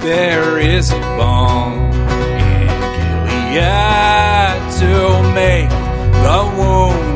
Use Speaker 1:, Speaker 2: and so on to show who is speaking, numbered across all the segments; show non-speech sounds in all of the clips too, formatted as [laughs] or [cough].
Speaker 1: There is a balm in Gilead to make the wounded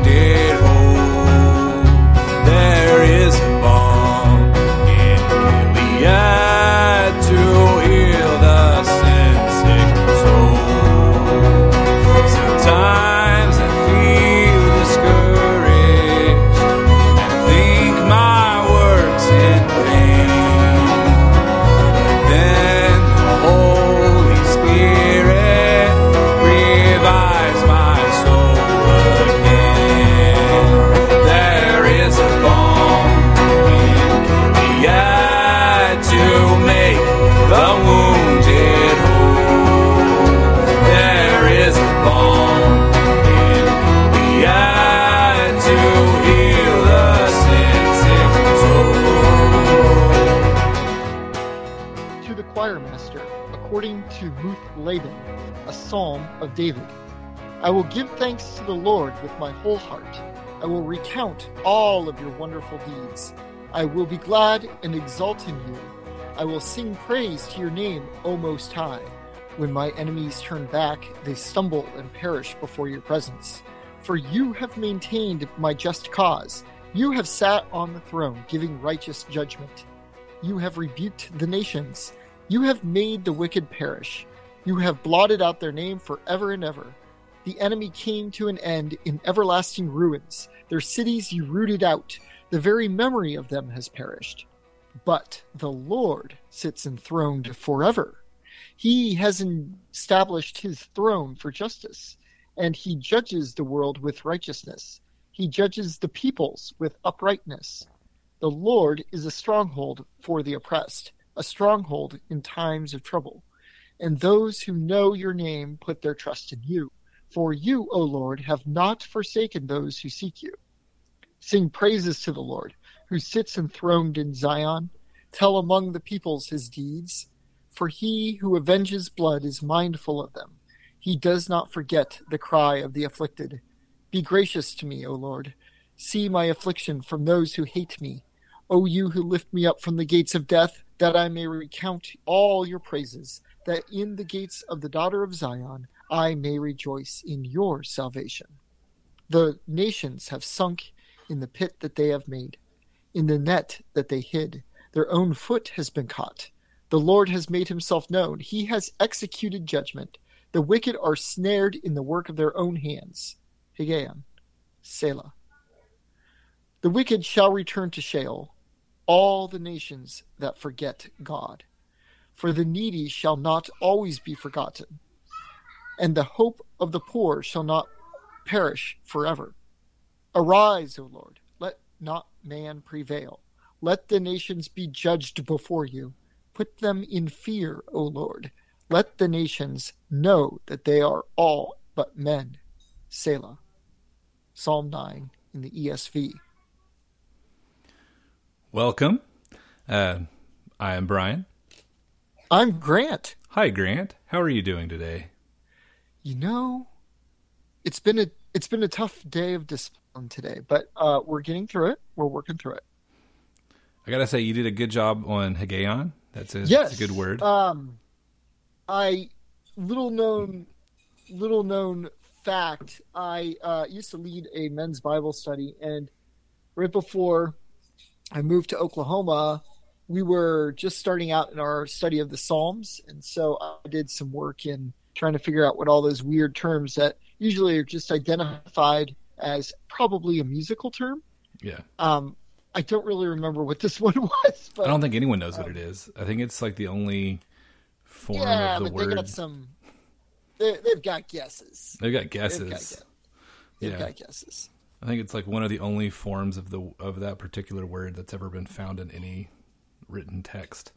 Speaker 2: of David. I will give thanks to the Lord with my whole heart. I will recount all of your wonderful deeds. I will be glad and exult in you. I will sing praise to your name, O Most High. When my enemies turn back, they stumble and perish before your presence. For you have maintained my just cause. You have sat on the throne, giving righteous judgment. You have rebuked the nations. You have made the wicked perish. You have blotted out their name forever and ever. The enemy came to an end in everlasting ruins. Their cities you rooted out. The very memory of them has perished. But the Lord sits enthroned forever. He has established his throne for justice, and he judges the world with righteousness. He judges the peoples with uprightness. The Lord is a stronghold for the oppressed, a stronghold in times of trouble. And those who know your name put their trust in you. For you, O Lord, have not forsaken those who seek you. Sing praises to the Lord, who sits enthroned in Zion. Tell among the peoples his deeds. For he who avenges blood is mindful of them. He does not forget the cry of the afflicted. Be gracious to me, O Lord. See my affliction from those who hate me. O you who lift me up from the gates of death, that I may recount all your praises, that in the gates of the daughter of Zion I may rejoice in your salvation. The nations have sunk in the pit that they have made, in the net that they hid. Their own foot has been caught. The Lord has made himself known. He has executed judgment. The wicked are snared in the work of their own hands. Higgaion, Selah. The wicked shall return to Sheol, all the nations that forget God. For the needy shall not always be forgotten, and the hope of the poor shall not perish forever. Arise, O Lord, let not man prevail. Let the nations be judged before you. Put them in fear, O Lord. Let the nations know that they are all but men. Selah. Psalm 9 in the ESV.
Speaker 1: Welcome. Uh, I am Brian.
Speaker 2: I'm Grant.
Speaker 1: Hi, Grant. How are you doing today?
Speaker 2: You know, it's been a it's been a tough day of discipline today, but uh, we're getting through it. We're working through it.
Speaker 1: I gotta say, you did a good job on Higgaion. That's a,
Speaker 2: yes,
Speaker 1: that's a good word.
Speaker 2: Um, I little known little known fact. I uh, used to lead a men's Bible study, and right before I moved to Oklahoma, we were just starting out in our study of the Psalms, and so I did some work in trying to figure out what all those weird terms that usually are just identified as probably a musical term.
Speaker 1: yeah.
Speaker 2: Um, I don't really remember what this [laughs] one was, but
Speaker 1: I don't think anyone knows what it is. I think it's like the only form
Speaker 2: yeah,
Speaker 1: of the
Speaker 2: but They got some, they, they've got guesses.
Speaker 1: They've got
Speaker 2: They've
Speaker 1: guesses.
Speaker 2: got, guesses. They've
Speaker 1: Yeah.
Speaker 2: got guesses.
Speaker 1: I think it's like one of the only forms of the of that particular word that's ever been found in any written text.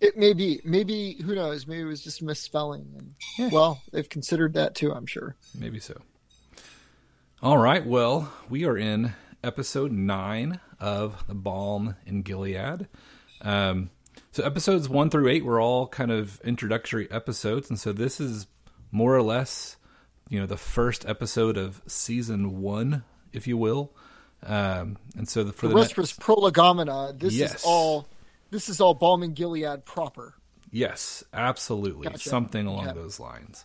Speaker 2: It may be. Maybe who knows? Maybe it was just misspelling. And
Speaker 1: Yeah.
Speaker 2: well, they've considered that too. I'm sure.
Speaker 1: Maybe so. All right. Well, we are in episode nine of the Balm in Gilead. Um, so episodes one through eight were all kind of introductory episodes, and so this is more or less, you know, the first episode of season one, if you will. Um, and so the, for
Speaker 2: The
Speaker 1: the
Speaker 2: rest was prolegomena. This
Speaker 1: Yes.
Speaker 2: is all this is all Balm Gilead proper.
Speaker 1: Yes, absolutely.
Speaker 2: Gotcha.
Speaker 1: Something along
Speaker 2: Okay.
Speaker 1: those lines.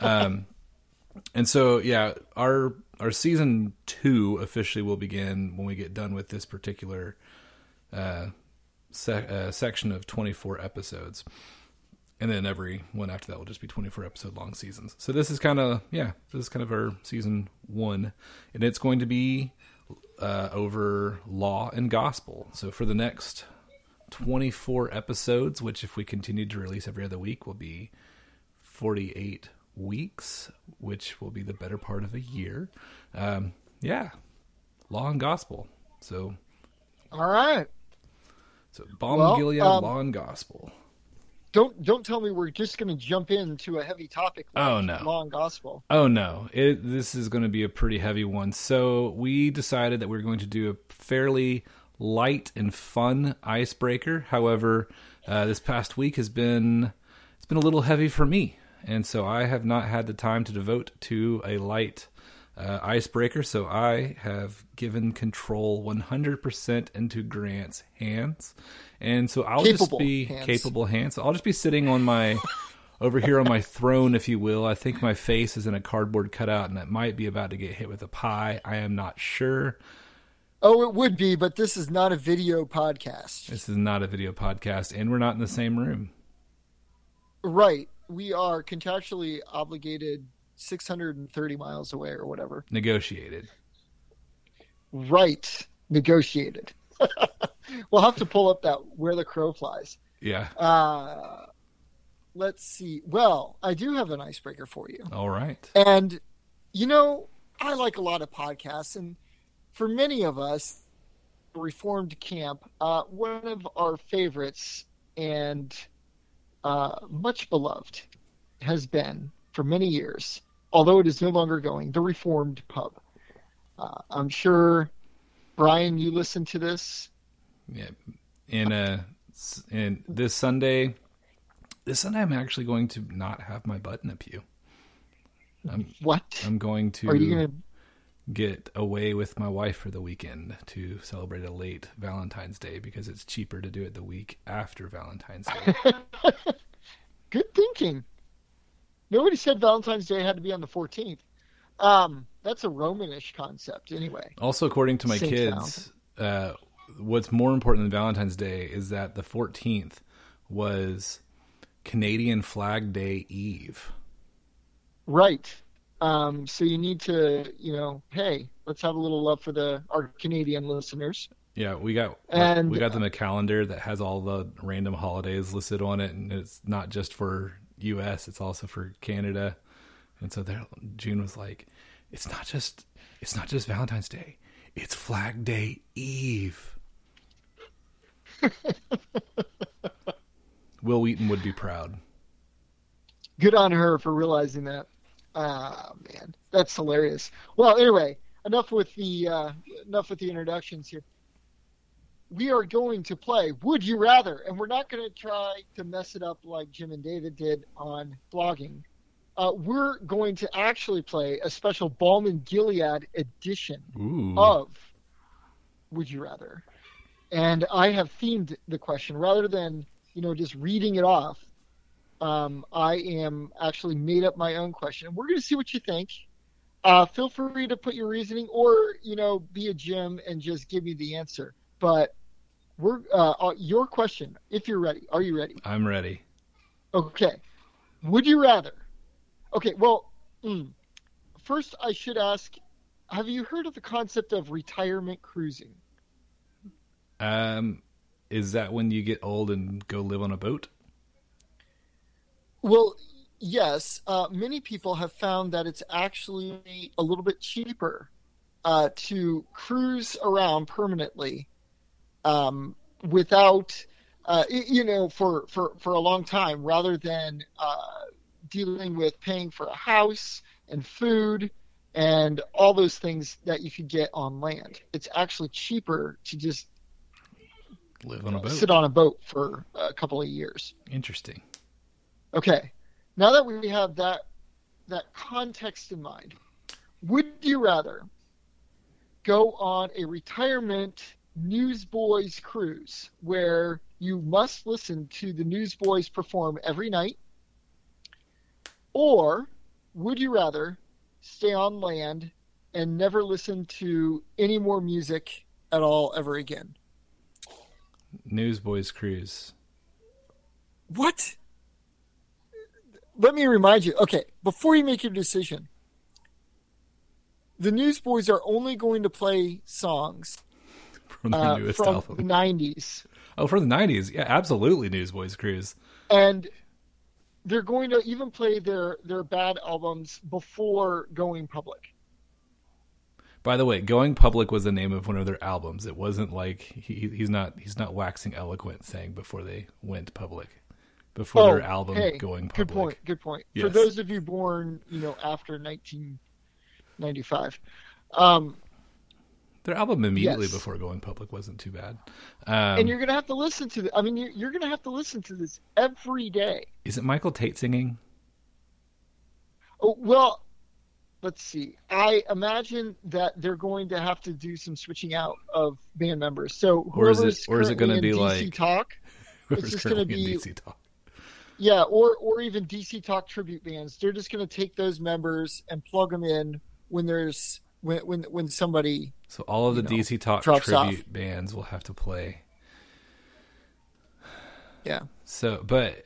Speaker 1: Um, [laughs] and so, yeah, our our season two officially will begin when we get done with this particular uh, uh, section of 24 episodes. And then every one after that will just be 24 episode long seasons. So this is kind of, yeah, this is kind of our season one. And it's going to be uh, over law and gospel. So for the next 24 episodes, which if we continue to release every other week will be 48 weeks, which will be the better part of a year. Um, yeah, law and gospel. So,
Speaker 2: All right.
Speaker 1: so Balm
Speaker 2: Well,
Speaker 1: Gilead,
Speaker 2: um,
Speaker 1: law and gospel.
Speaker 2: Don't don't tell me we're just going to jump into a heavy topic. Like
Speaker 1: Oh, no.
Speaker 2: long gospel.
Speaker 1: Oh no, it, this is going to be a pretty heavy one. So we decided that we are going to do a fairly light and fun icebreaker. However, uh, this past week has been it's been a little heavy for me, and so I have not had the time to devote to a light uh, icebreaker. So I have given control 100% into Grant's hands, and so I'll
Speaker 2: Capable
Speaker 1: just be
Speaker 2: hands.
Speaker 1: capable hands. I'll just be sitting on my [laughs] over here on my throne, if you will. I think my face is in a cardboard cutout, and it might be about to get hit with a pie. I am not sure.
Speaker 2: Oh, it would be, but this is not a video podcast.
Speaker 1: This is not a video podcast, and we're not in the same room.
Speaker 2: Right. We are contractually obligated 630 miles away or whatever.
Speaker 1: Negotiated.
Speaker 2: Right. Negotiated. [laughs] we'll have to pull up that where the crow flies.
Speaker 1: Yeah.
Speaker 2: Uh, let's see. Well, I do have an icebreaker for you.
Speaker 1: All right.
Speaker 2: And, you know, I like a lot of podcasts. And for many of us, the Reformed Camp, uh, one of our favorites and uh, much beloved has been for many years, although it is no longer going, the Reformed Pub. Uh, I'm sure, Brian, you listen to this.
Speaker 1: Yeah. And uh, and this Sunday, this Sunday, I'm actually going to not have my butt in a pew. I'm
Speaker 2: What?
Speaker 1: I'm going to
Speaker 2: Are you going to
Speaker 1: get away with my wife for the weekend to celebrate a late Valentine's Day because it's cheaper to do it the week after Valentine's Day. [laughs]
Speaker 2: Good thinking. Nobody said Valentine's Day had to be on the 14th. Um, that's a Romanish concept, anyway.
Speaker 1: Also, according to my
Speaker 2: Saint
Speaker 1: kids, uh, what's more important than Valentine's Day is that the 14th was Canadian Flag Day Eve.
Speaker 2: Right. Um, so you need to, you know, hey, let's have a little love for the our Canadian listeners.
Speaker 1: Yeah, we got
Speaker 2: And-
Speaker 1: we got them a calendar that has all the random holidays listed on it, and it's not just for U.S. It's also for Canada. And so there, June was like, "It's not just it's not just Valentine's Day, it's Flag Day Eve." [laughs] Wil Wheaton would be proud.
Speaker 2: Good on her for realizing that. Ah, man, that's hilarious. Well, anyway, enough with the uh, enough with the introductions here. We are going to play Would You Rather, and we're not going to try to mess it up like Jim and David did on blogging. Uh, we're going to actually play a special Balm and Gilead edition
Speaker 1: Ooh,
Speaker 2: of Would You Rather. And I have themed the question rather than, you know, just reading it off. Um, I am actually made up my own question. We're going to see what you think. Uh, feel free to put your reasoning or, you know, be a Jim and just give me the answer. But we're, uh, uh, your question, if you're ready. Are you ready?
Speaker 1: I'm ready.
Speaker 2: Okay. Would you rather? Okay, well, mm, first I should ask have you heard of the concept of retirement cruising?
Speaker 1: Um, is that when you get old and go live on a boat?
Speaker 2: Well, yes. Uh, many people have found that it's actually a little bit cheaper uh, to cruise around permanently um, without, uh, you know, for, for, for a long time rather than uh, dealing with paying for a house and food and all those things that you could get on land. It's actually cheaper to just
Speaker 1: Live on a boat.
Speaker 2: sit on a boat for a couple of years.
Speaker 1: Interesting.
Speaker 2: Okay. Now that we have that that context in mind, would you rather go on a retirement newsboys cruise where you must listen to the Newsboys perform every night? Or would you rather stay on land and never listen to any more music at all ever again?
Speaker 1: Newsboys Cruise.
Speaker 2: What? Let me remind you. Okay, before you make your decision, the Newsboys are only going to play songs
Speaker 1: From the
Speaker 2: uh,
Speaker 1: newest
Speaker 2: from
Speaker 1: album.
Speaker 2: the '90s,
Speaker 1: Oh, from the 90s. Yeah, absolutely Newsboys Cruise.
Speaker 2: and they're going to even play their their bad albums before going public.
Speaker 1: By the way, Going Public was the name of one of their albums. It wasn't like he, he's not he's not waxing eloquent saying before they went public. Before their album
Speaker 2: Oh, hey,
Speaker 1: Going Public.
Speaker 2: Good point. Good point. For those of you born, you know, after 1995, um,
Speaker 1: Their album immediately
Speaker 2: Yes.
Speaker 1: before Going Public wasn't too bad. Um,
Speaker 2: and you're going to have to listen to the. I mean, you're, you're going to have to listen to this every day.
Speaker 1: is it Michael Tait singing?
Speaker 2: Oh, well, let's see. I imagine that they're going to have to do some switching out of band members. So
Speaker 1: Or is it- or is it gonna be
Speaker 2: DC
Speaker 1: like-
Speaker 2: Talk? [laughs]
Speaker 1: Whoever's
Speaker 2: just gonna be-
Speaker 1: DC Talk.
Speaker 2: Yeah, or or even DC Talk tribute bands. They're just going to take those members and plug them in when there's when when when somebody.
Speaker 1: So all of the
Speaker 2: know,
Speaker 1: DC Talk tribute bands will have to play.
Speaker 2: Yeah.
Speaker 1: So, but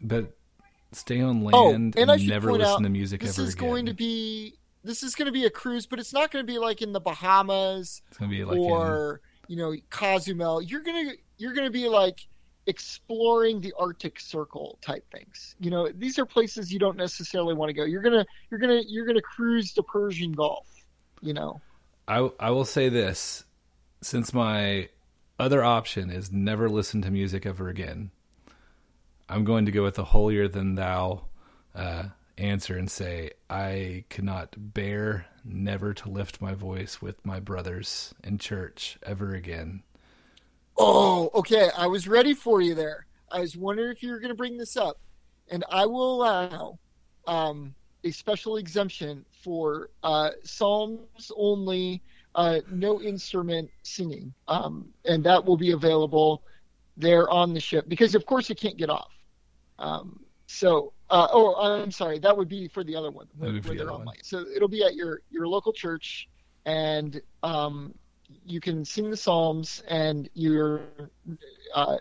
Speaker 1: but stay on
Speaker 2: Oh,
Speaker 1: land
Speaker 2: and I
Speaker 1: never listen
Speaker 2: out,
Speaker 1: to music
Speaker 2: This
Speaker 1: ever
Speaker 2: is
Speaker 1: again.
Speaker 2: going to be this is going to be a cruise, but it's not going to be like in the Bahamas
Speaker 1: it's going to be like in,
Speaker 2: or you know Cozumel. You're gonna you're gonna be like exploring the Arctic Circle type things. You know, these are places you don't necessarily want to go. You're gonna you're gonna you're gonna cruise the Persian Gulf. You know.
Speaker 1: I I will say this, since my other option is never listen to music ever again. I'm going to go with the holier than thou uh, answer and say I cannot bear never to lift my voice with my brothers in church ever again.
Speaker 2: Oh, okay. I was ready for you there. I was wondering if you were going to bring this up, and I will allow um, a special exemption for uh, psalms only, uh, no instrument singing, um, and that will be available there on the ship because, of course, it can't get off. Um, so, uh, oh, I'm sorry, that would be for the other one.
Speaker 1: That would be
Speaker 2: where
Speaker 1: the other one.
Speaker 2: So it'll be at your your local church, and um, you can sing the psalms, and you're uh,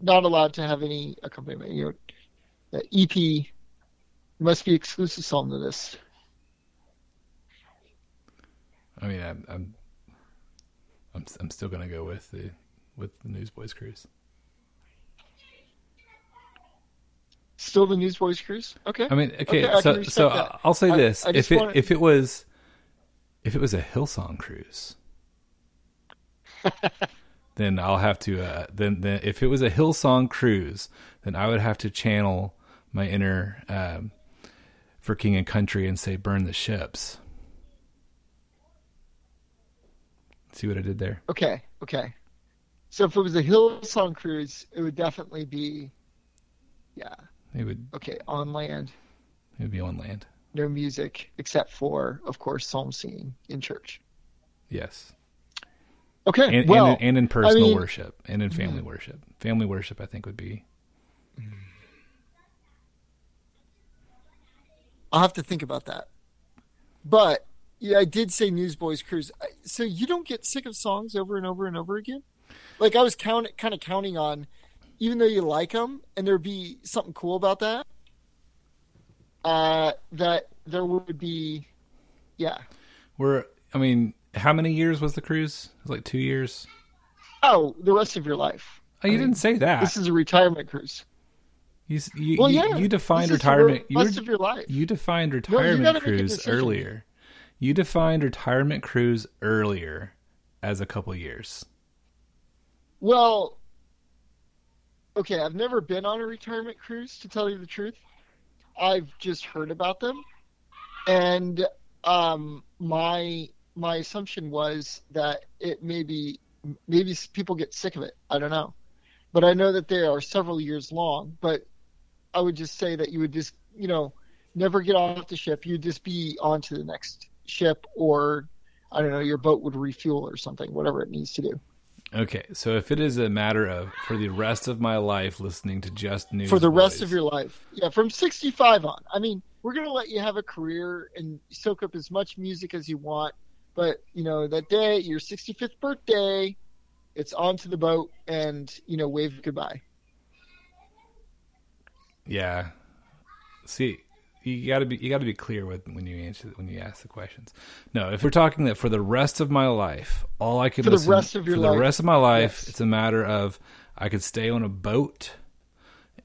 Speaker 2: not allowed to have any accompaniment. You know, must be exclusive psalm to this.
Speaker 1: I mean, I'm I'm I'm, I'm still going to go with the with the Newsboys Cruise.
Speaker 2: Still the Newsboys Cruise. Okay.
Speaker 1: I mean, okay,
Speaker 2: Okay,
Speaker 1: so so
Speaker 2: that.
Speaker 1: I'll say this:
Speaker 2: I
Speaker 1: if it if it was if it was a Hillsong cruise, [laughs] then I'll have to uh, then then if it was a Hillsong cruise, then I would have to channel my inner um, for King and Country and say burn the ships. See what I did there?
Speaker 2: Okay. Okay. So if it was a Hillsong cruise, it would definitely be, yeah.
Speaker 1: It would
Speaker 2: Okay, on land,
Speaker 1: it would be on land.
Speaker 2: no music except for, of course, psalm singing in church.
Speaker 1: Yes,
Speaker 2: Okay.
Speaker 1: and
Speaker 2: well,
Speaker 1: and, in, and in personal
Speaker 2: mean-
Speaker 1: worship and in family mm-hmm. worship. Family worship, I think, would be mm-hmm.
Speaker 2: I'll have to think about that. But yeah, I did say Newsboys Cruise. So you don't get sick of songs over and over and over again? Like I was count kind of counting on, even though you like them, and there'd be something cool about that. Uh, that there would be, yeah.
Speaker 1: We're, I mean, how many years was the cruise? It was like two years.
Speaker 2: Oh, the rest of your life.
Speaker 1: Oh, you
Speaker 2: I mean,
Speaker 1: didn't say that.
Speaker 2: This is a retirement cruise.
Speaker 1: You, you,
Speaker 2: Well, yeah.
Speaker 1: you defined
Speaker 2: this
Speaker 1: retirement. You,
Speaker 2: rest of your life.
Speaker 1: you defined retirement
Speaker 2: make a
Speaker 1: cruise earlier. You defined retirement cruise earlier as a couple years.
Speaker 2: Well, okay, I've never been on a retirement cruise, to tell you the truth. I've just heard about them, and um, my my assumption was that it maybe maybe people get sick of it. I don't know, but I know that they are several years long. But I would just say that you would just you know never get off the ship. You'd just be on to the next ship, or I don't know, your boat would refuel or something, whatever it needs to do.
Speaker 1: Okay, so if it is a matter of for the rest of my life listening to just news
Speaker 2: for the rest of your life. Yeah, from 65 on. I mean, we're going to let you have a career and soak up as much music as you want. But, you know, that day, your 65th birthday, it's onto the boat and, you know, wave goodbye.
Speaker 1: Yeah. See, you got to be you got to be clear with when you answer when you ask the questions. No, if we're talking that for the rest of my life, all I can
Speaker 2: For the rest of your life.
Speaker 1: for
Speaker 2: life,
Speaker 1: the rest of my life,
Speaker 2: yes.
Speaker 1: it's a matter of I could stay on a boat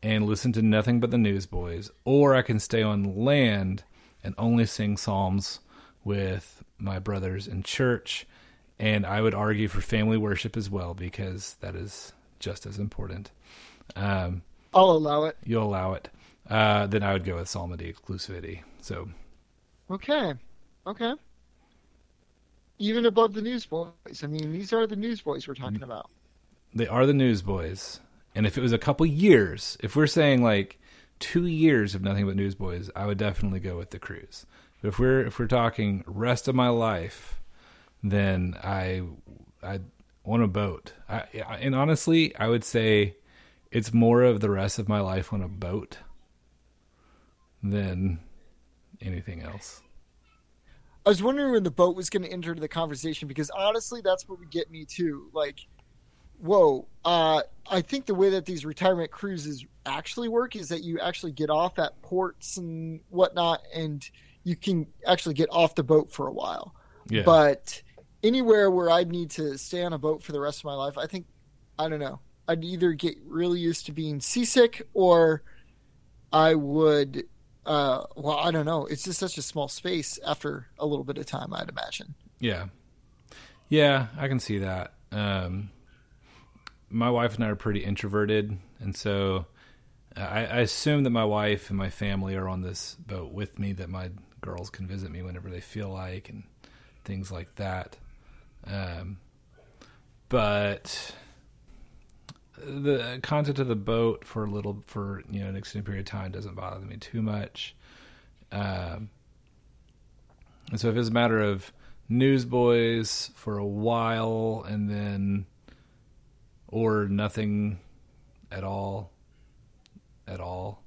Speaker 1: and listen to nothing but the Newsboys, or I can stay on land and only sing psalms with my brothers in church. And I would argue for family worship as well because that is just as important. Um,
Speaker 2: I'll allow it.
Speaker 1: you'll allow it, uh, then I would go with psalmody exclusivity. So
Speaker 2: Okay. Okay. Even above the newsboys. I mean, these are the newsboys we're talking about.
Speaker 1: they are the newsboys. And if it was a couple years, if we're saying like two years of nothing but newsboys, I would definitely go with the cruise. But if we're if we're talking rest of my life, then I I want a boat. I, and honestly, I would say it's more of the rest of my life on a boat than anything else.
Speaker 2: I was wondering when the boat was going to enter the conversation because honestly, that's what would get me too. Like, whoa, uh, I think the way that these retirement cruises actually work is that you actually get off at ports and whatnot, and you can actually get off the boat for a while.
Speaker 1: Yeah.
Speaker 2: But anywhere where I'd need to stay on a boat for the rest of my life, I think, I don't know, I'd either get really used to being seasick or I would. Uh, well, I don't know. It's just such a small space after a little bit of time, I'd imagine.
Speaker 1: Yeah. Yeah, I can see that. Um, my wife and I are pretty introverted, and so uh, I, I assume that my wife and my family are on this boat with me. That my girls can visit me whenever they feel like, and things like that. Um, but the content of the boat for a little for you know an extended period of time doesn't bother me too much. Um, and so if it's a matter of newsboys for a while and then or nothing at all at all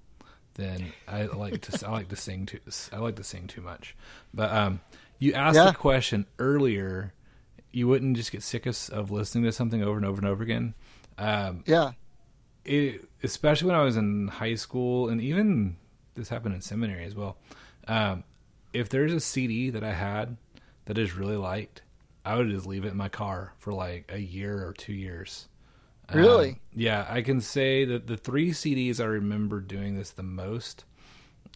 Speaker 1: then I like to I like to sing too I like to sing too much. But um you asked
Speaker 2: Yeah.
Speaker 1: the question earlier you wouldn't just get sick of, of listening to something over and over and over again. Um
Speaker 2: Yeah.
Speaker 1: it, especially when I was in high school, and even this happened in seminary as well. Um, if there's a CD that I had that I really liked, I would just leave it in my car for like a year or two years. Um,
Speaker 2: Really?
Speaker 1: yeah, I can say that the three CDs I remember doing this the most.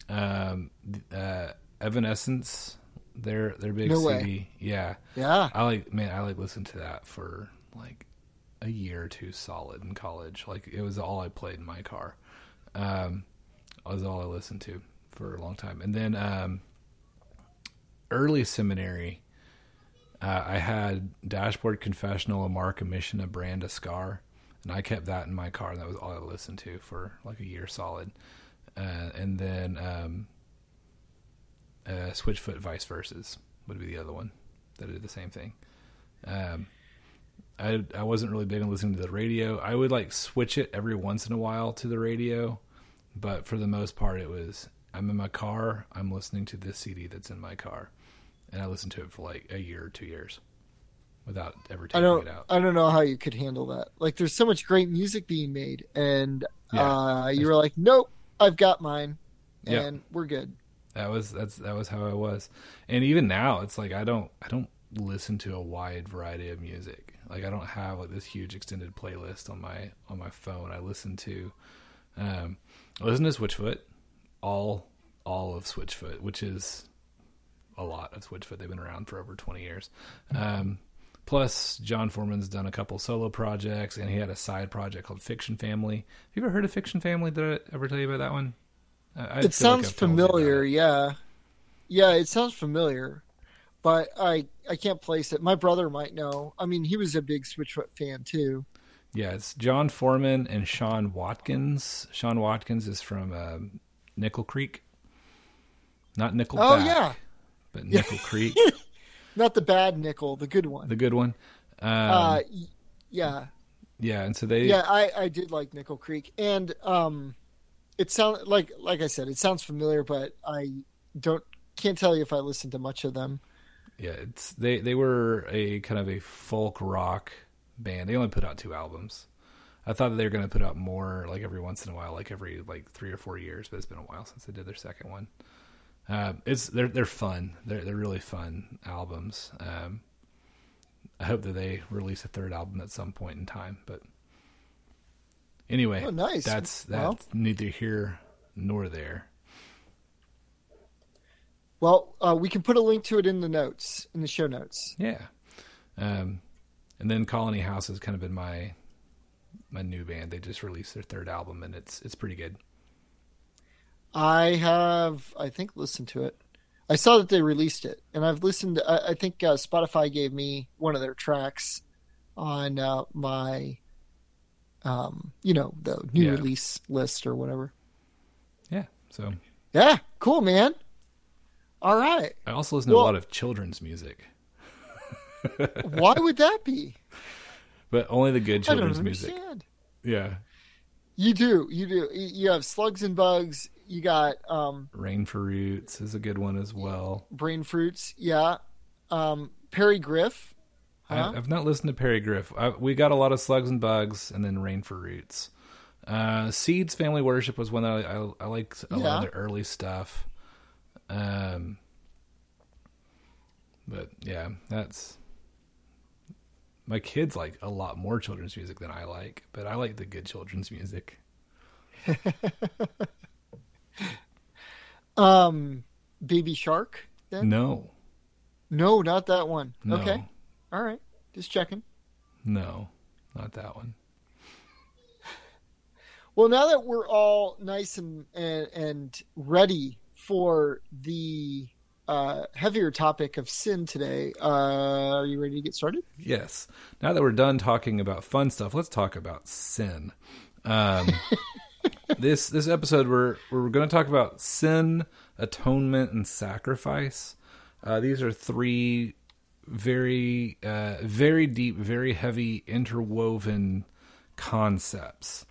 Speaker 1: Um, uh, Evanescence, their their big
Speaker 2: No way.
Speaker 1: CD, yeah.
Speaker 2: Yeah.
Speaker 1: I like man, I like listened to that for like a year or two solid in college. Like it was all I played in my car. Um, it was all I listened to for a long time. And then um, early seminary, uh, I had Dashboard Confessional, a Mark, a Mission, a Brand, a Scar, and I kept that in my car. And that was all I listened to for like a year solid. Uh, and then um, uh, Switchfoot, Vice Verses would be the other one that did the same thing. Um, I I wasn't really big on listening to the radio. I would like switch it every once in a while to the radio, but for the most part, it was I'm in my car. I'm listening to this CD that's in my car, and I listened to it for like a year or two years without ever
Speaker 2: I don't
Speaker 1: it out.
Speaker 2: I don't know how you could handle that. Like there's so much great music being made and
Speaker 1: Yeah.
Speaker 2: uh you were like, Nope, I've got mine
Speaker 1: Yeah.
Speaker 2: and we're good.
Speaker 1: That was that's that was how I was, and even now it's like I don't I don't listen to a wide variety of music. Like I don't have like this huge extended playlist on my on my phone. I listen to um, I listen to Switchfoot, all all of Switchfoot, which is a lot of Switchfoot. They've been around for over twenty years. Um, plus, Jon Foreman's done a couple solo projects, and he had a side project called Fiction Family. Have you ever heard of Fiction Family? Did I ever tell you about that one? I- I
Speaker 2: it sounds
Speaker 1: told
Speaker 2: familiar, yeah. Yeah, it sounds familiar. But I I can't place it. My brother might know. I mean, he was a big Switchfoot fan too.
Speaker 1: Yeah, it's Jon Foreman and Sean Watkins. Sean Watkins is from um, Nickel Creek, not Nickel.
Speaker 2: Oh, yeah.
Speaker 1: but Nickel Creek, [laughs]
Speaker 2: Not the bad nickel, the good one.
Speaker 1: the good one. Um,
Speaker 2: uh Yeah,
Speaker 1: yeah, and so they
Speaker 2: yeah, I I did like Nickel Creek, and um, it sounds like like I said, it sounds familiar, but I don't can't tell you if I listened to much of them.
Speaker 1: Yeah, it's they they were a kind of a folk rock band. They only put out two albums. I thought they were going to put out more, like every once in a while, like every like three or four years. But it's been a while since they did their second one. Uh, it's they're they're fun. They're they're really fun albums. Um, I hope that they release a third album at some point in time. But anyway,
Speaker 2: Oh, nice.
Speaker 1: That's that's
Speaker 2: Well-
Speaker 1: neither here nor there.
Speaker 2: Well, uh, we can put a link to it in the notes in the show notes.
Speaker 1: Yeah. Um, and then Colony House has kind of been my my new band. They just released their third album, and it's it's pretty good.
Speaker 2: I have, I think, listened to it. I saw that they released it, and I've listened. I, I think uh, Spotify gave me one of their tracks on uh, my, um, you know, the new
Speaker 1: Yeah.
Speaker 2: release list or whatever.
Speaker 1: Yeah. So
Speaker 2: Yeah, cool, man. All right,
Speaker 1: I also listen to a lot of children's music, [laughs]
Speaker 2: why would that be?
Speaker 1: but only the good
Speaker 2: I don't
Speaker 1: children's music. Yeah.
Speaker 2: You do, you do. You have slugs and bugs. You got um,
Speaker 1: Rain for Roots is a good one as well.
Speaker 2: brain fruits. Yeah, um, Perry Griff. Huh?
Speaker 1: I, I've not listened to Perry Griff. I, we got a lot of Slugs and Bugs, and then Rain for Roots. Uh, Seeds Family Worship was one that I, I, I liked a lot of the early stuff. Um, but yeah, that's my kids like a lot more children's music than I like, but I like the good children's music. [laughs]
Speaker 2: Um, Baby Shark. Then
Speaker 1: No,
Speaker 2: no, not that one.
Speaker 1: no,
Speaker 2: Okay, all right, just checking.
Speaker 1: no, not that one. [laughs]
Speaker 2: Well, now that we're all nice and and, and ready for the uh, heavier topic of sin today, uh, are you ready to get started?
Speaker 1: Yes. Now that we're done talking about fun stuff, let's talk about sin. Um, [laughs] this this episode we're we're going to talk about sin, atonement, and sacrifice. Uh, these are three very uh, very deep, very heavy, interwoven concepts,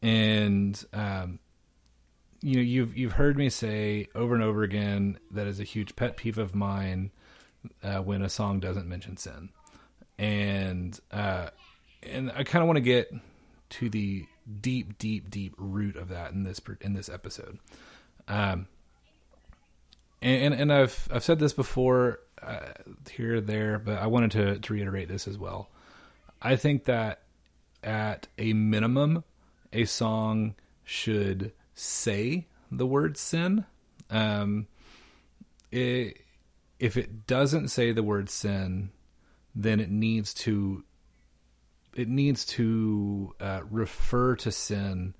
Speaker 1: and um, you know you've you've heard me say over and over again that is a huge pet peeve of mine uh, when a song doesn't mention sin, and uh, and I kind of want to get to the deep, deep, deep root of that in this in this episode. Um, and and, I've I've said this before uh, here or there, but I wanted to to reiterate this as well. I think that at a minimum, a song should say the word sin. Um, it, if it doesn't say the word sin, then it needs to it needs to uh, refer to sin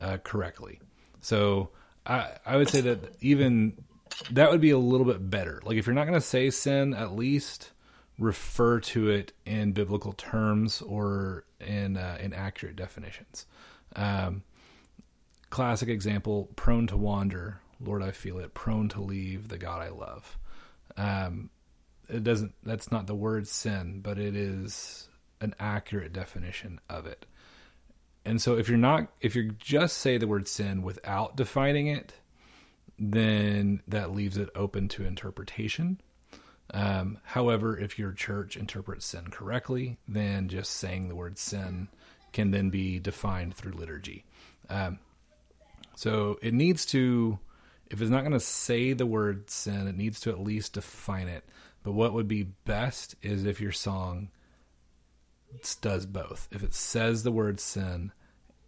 Speaker 1: uh, correctly. So I I would say that even that would be a little bit better. Like if you're not going to say sin, at least refer to it in biblical terms or in uh, in accurate definitions. Um, classic example: prone to wander, Lord, I feel it. Prone to leave the God I love. Um, it doesn't. That's not the word sin, but it is an accurate definition of it. And so if you're not if you just say the word sin without defining it, then that leaves it open to interpretation. Um, however, if your church interprets sin correctly, then just saying the word sin can then be defined through liturgy. Um, so it needs to, if it's not going to say the word sin, it needs to at least define it. But what would be best is if your song does both. If it says the word sin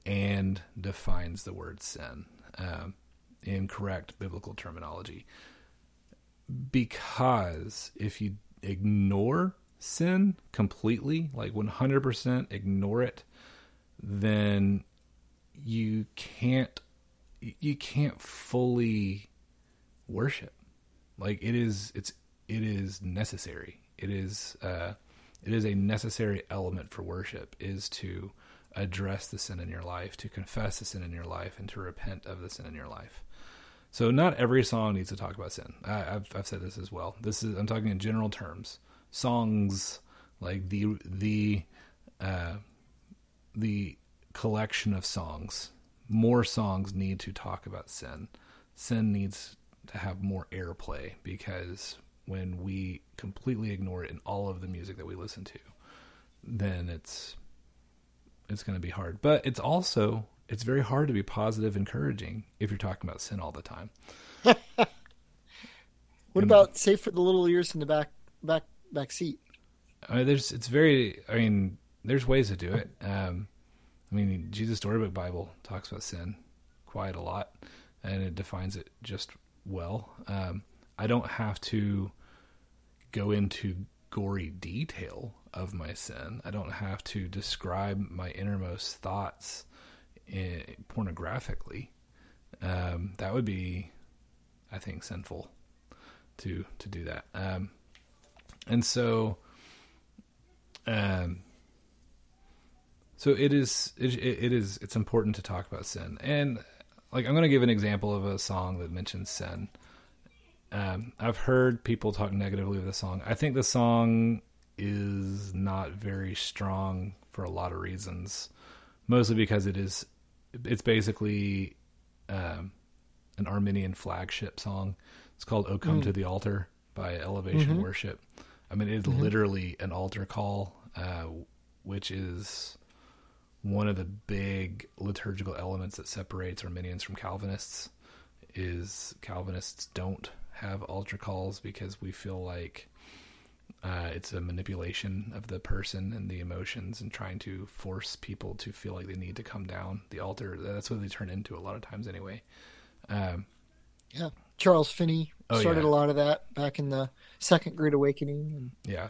Speaker 1: and defines the word sin um, in correct biblical terminology. Because if you ignore sin completely, like 100% ignore it, then you can't you can't fully worship. Like it is it's it is necessary. It is uh it is a necessary element for worship is to address the sin in your life, to confess the sin in your life, and to repent of the sin in your life. So not every song needs to talk about sin. I, I've I've said this as well. This is I'm talking in general terms. Songs like the the uh, the collection of songs. More songs need to talk about sin. Sin needs to have more airplay because when we completely ignore it in all of the music that we listen to, then it's it's going to be hard. But it's also it's very hard to be positive, encouraging if you're talking about sin all the time. [laughs]
Speaker 2: What
Speaker 1: And-
Speaker 2: about safe for the little ears in the back back back seat?
Speaker 1: I mean, there's it's very. I mean, there's ways to do it. Um, I mean, Jesus Storybook Bible talks about sin quite a lot, and it defines it just well. Um, I don't have to go into gory detail of my sin. I don't have to describe my innermost thoughts eh, pornographically. Um, that would be, I think, sinful to to do that. Um, and so um so it is it, it is it's important to talk about sin. And like i'm going to give an example of a song that mentions sin. Um i've heard people talk negatively of the song. I think the song is not very strong for a lot of reasons mostly because it is it's basically um an Arminian flagship song. It's called o come to the altar by elevation worship. I mean, it's literally an altar call, uh, which is one of the big liturgical elements that separates Arminians from Calvinists. Is Calvinists don't have altar calls because we feel like uh, it's a manipulation of the person and the emotions and trying to force people to feel like they need to come down the altar. That's what they turn into a lot of times, anyway. Um,
Speaker 2: Yeah, Charles Finney
Speaker 1: Oh,
Speaker 2: started
Speaker 1: yeah.
Speaker 2: a lot of that back in the Second Great Awakening. And
Speaker 1: Yeah,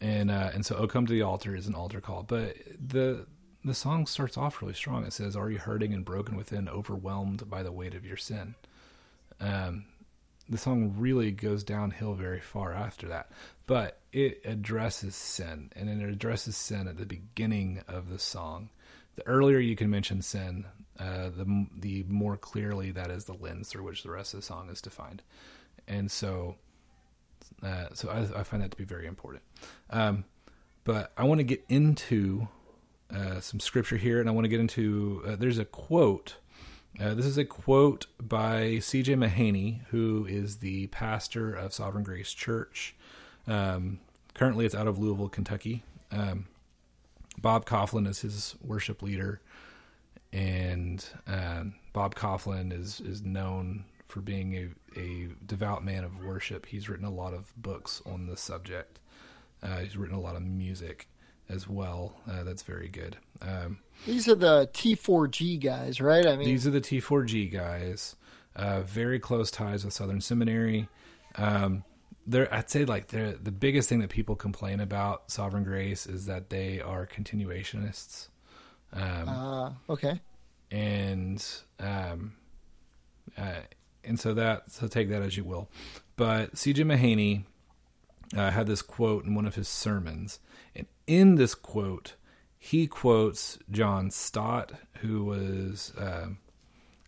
Speaker 1: and uh, and so Oh Come to the Altar" is an altar call, but the the song starts off really strong. It says, "Are you hurting and broken within, overwhelmed by the weight of your sin?" Um, the song really goes downhill very far after that, but it addresses sin, and it addresses sin at the beginning of the song. The earlier you can mention sin, uh, the the more clearly that is the lens through which the rest of the song is defined, and so uh, so I, I find that to be very important. Um, but I want to get into uh, some scripture here, and I want to get into. Uh, there's a quote. Uh, this is a quote by C.J. Mahaney, who is the pastor of Sovereign Grace Church. Um, currently, it's out of Louisville, Kentucky. Um, Bob Kauflin is his worship leader, and um, Bob Kauflin is is known for being a, a devout man of worship. He's written a lot of books on this subject. Uh, he's written a lot of music as well. Uh, that's very good. Um,
Speaker 2: these are the T4G guys, right? I mean,
Speaker 1: these are the T4G guys. Uh, very close ties with Southern Seminary. Um, they're, I'd say like they're, the biggest thing that people complain about Sovereign Grace is that they are continuationists. Um,
Speaker 2: uh, okay.
Speaker 1: and um, uh, and so that so take that as you will. But C.J. Mahaney uh, had this quote in one of his sermons, and in this quote, he quotes John Stott, who was um,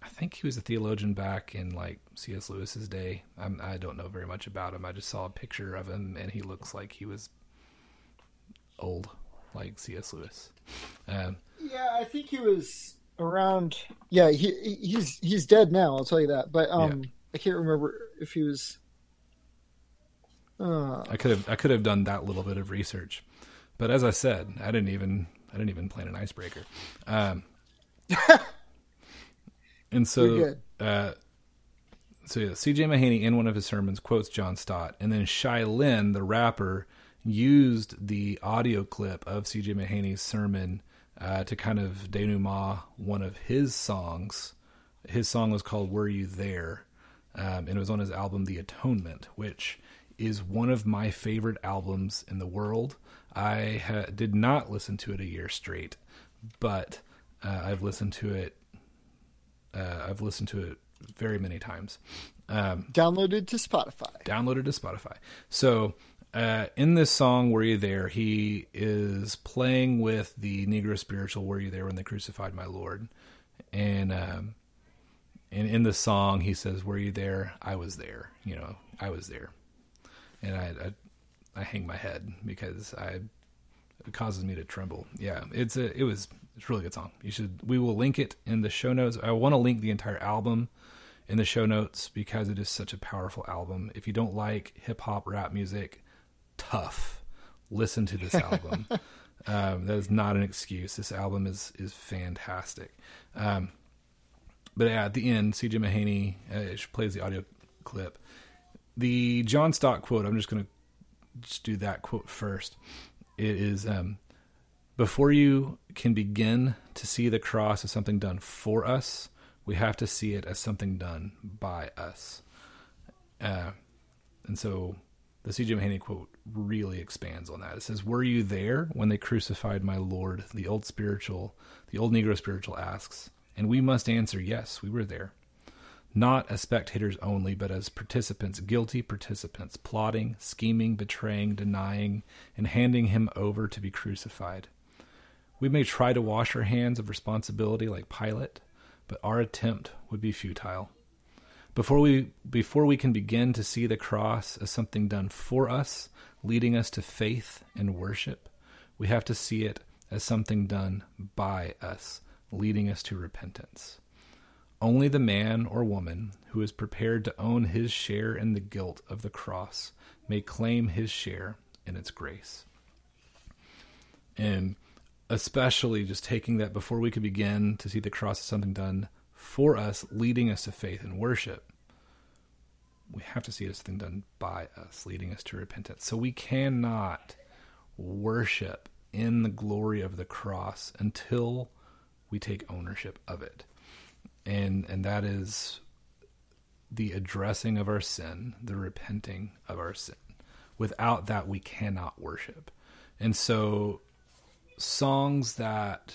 Speaker 1: I think he was a theologian back in like C.S. Lewis's day. I'm, I don't know very much about him. I just saw a picture of him, and he looks like he was old, like C.S. Lewis. Um,
Speaker 2: Yeah, I think he was around. Yeah, he he's he's dead now. I'll tell you that. But um, I can't remember if he was. Uh,
Speaker 1: I could have I could have done that little bit of research, but as I said, I didn't even I didn't even plan an icebreaker. Um, [laughs] and so, uh, so yeah, C.J. Mahaney in one of his sermons quotes John Stott, and then Shai Linne, the rapper, used the audio clip of C.J. Mahaney's sermon uh, to kind of denouement one of his songs. His song was called "Were You There," um, and it was on his album "The Atonement," which is one of my favorite albums in the world. I ha- did not listen to it a year straight, but uh, I've listened to it. Uh, I've listened to it very many times. Um,
Speaker 2: downloaded to Spotify.
Speaker 1: downloaded to Spotify. So uh, in this song, "Were You There?" he is playing with the Negro spiritual "Were You There When They Crucified My Lord," and um, and in the song he says, "Were you there? I was there. You know, I was there." And I I, I hang my head because I It causes me to tremble. Yeah, it's a it was it's a really good song. You should we will link it in the show notes. I want to link the entire album in the show notes because it is such a powerful album. If you don't like hip hop rap music, tough. Listen to this album. [laughs] um, that is not an excuse. This album is is fantastic. Um, but yeah, at the end, CJ Mahaney uh, plays the audio clip. The John Stott quote. I'm just going to just do that quote first. It is um, before you can begin to see the cross as something done for us, we have to see it as something done by us. Uh, and so the C.J. Mahaney quote really expands on that. It says, "Were you there when they crucified my Lord?" The old spiritual, the old Negro spiritual asks, and we must answer, "Yes, we were there." Not as spectators only, but as participants, guilty participants, plotting, scheming, betraying, denying, and handing him over to be crucified. We may try to wash our hands of responsibility like Pilate, but our attempt would be futile. Before we before we can begin to see the cross as something done for us, leading us to faith and worship, we have to see it as something done by us, leading us to repentance. Only the man or woman who is prepared to own his share in the guilt of the cross may claim his share in its grace. And especially just taking that before we could begin to see the cross as something done for us, leading us to faith and worship, we have to see it as something done by us, leading us to repentance. So we cannot worship in the glory of the cross until we take ownership of it. And and that is the addressing of our sin, the repenting of our sin. Without that we cannot worship. And so songs that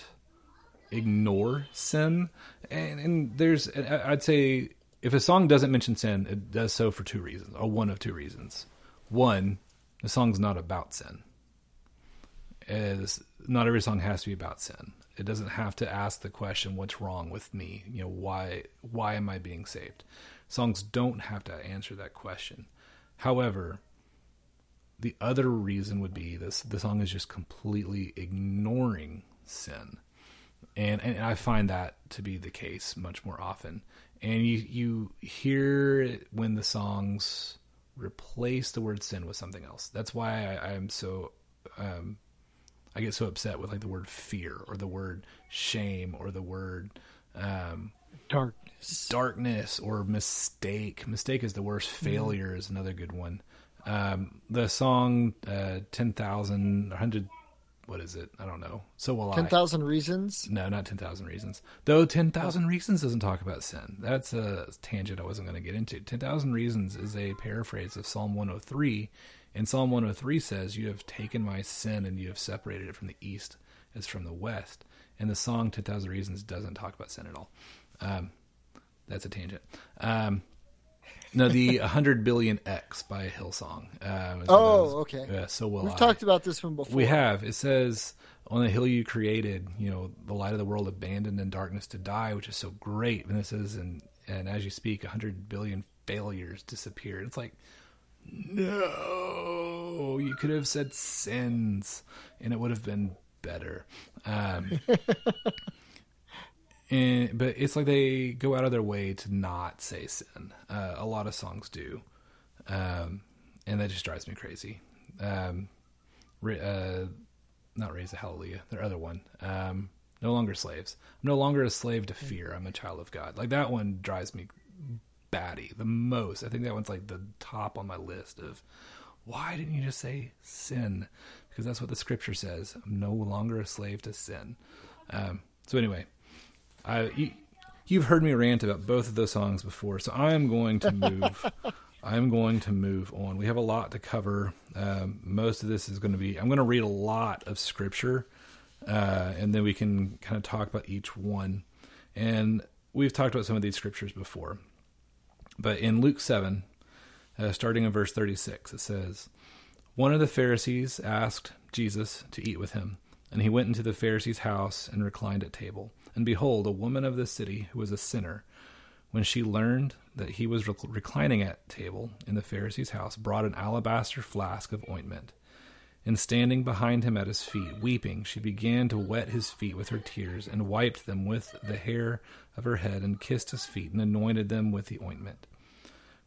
Speaker 1: ignore sin and, and there's i'd say if a song doesn't mention sin it does so for two reasons or one of two reasons one the song's not about sin as not every song has to be about sin it doesn't have to ask the question what's wrong with me you know why why am i being saved songs don't have to answer that question however the other reason would be this the song is just completely ignoring sin. And and I find that to be the case much more often. And you you hear it when the songs replace the word sin with something else. That's why I, am so um, I get so upset with like the word fear or the word shame or the word um,
Speaker 2: darkness,
Speaker 1: darkness or mistake. Mistake is the worst. Failure mm. is another good one. Um, the song uh, 10,000, 100, what is it? I don't know. So will I.
Speaker 2: 10,000 Reasons?
Speaker 1: No, not 10,000 Reasons. Though 10,000 Reasons doesn't talk about sin. That's a tangent I wasn't going to get into. 10,000 Reasons is a paraphrase of Psalm 103. And Psalm 103 says, You have taken my sin and you have separated it from the east as from the west. And the song 10,000 Reasons doesn't talk about sin at all. Um, that's a tangent. Um, no, the [laughs] 100 billion X by Hillsong.
Speaker 2: Um, oh, okay.
Speaker 1: Yeah, so will
Speaker 2: We've
Speaker 1: I.
Speaker 2: talked about this one before.
Speaker 1: We have. It says, "On the hill you created, you know, the light of the world abandoned in darkness to die," which is so great. And this is, "and and as you speak, 100 billion failures disappeared." It's like, no, you could have said sins, and it would have been better. Um, [laughs] and but it's like they go out of their way to not say sin. Uh, a lot of songs do, um, and that just drives me crazy. Um, uh, not raise a hallelujah. Their other one, um, no longer slaves. I'm no longer a slave to fear. I'm a child of God. Like that one drives me batty the most. I think that one's like the top on my list of why didn't you just say sin? Because that's what the scripture says. I'm no longer a slave to sin. Um, so anyway, I you, you've heard me rant about both of those songs before, so I am going to move. [laughs] I'm going to move on. We have a lot to cover. Um, most of this is going to be. I'm going to read a lot of scripture, uh, and then we can kind of talk about each one. And we've talked about some of these scriptures before, but in Luke seven, uh, starting in verse 36, it says, "One of the Pharisees asked Jesus to eat with him, and he went into the Pharisee's house and reclined at table." And behold, a woman of the city who was a sinner, when she learned that he was reclining at table in the Pharisee's house, brought an alabaster flask of ointment. And standing behind him at his feet, weeping, she began to wet his feet with her tears, and wiped them with the hair of her head, and kissed his feet, and anointed them with the ointment.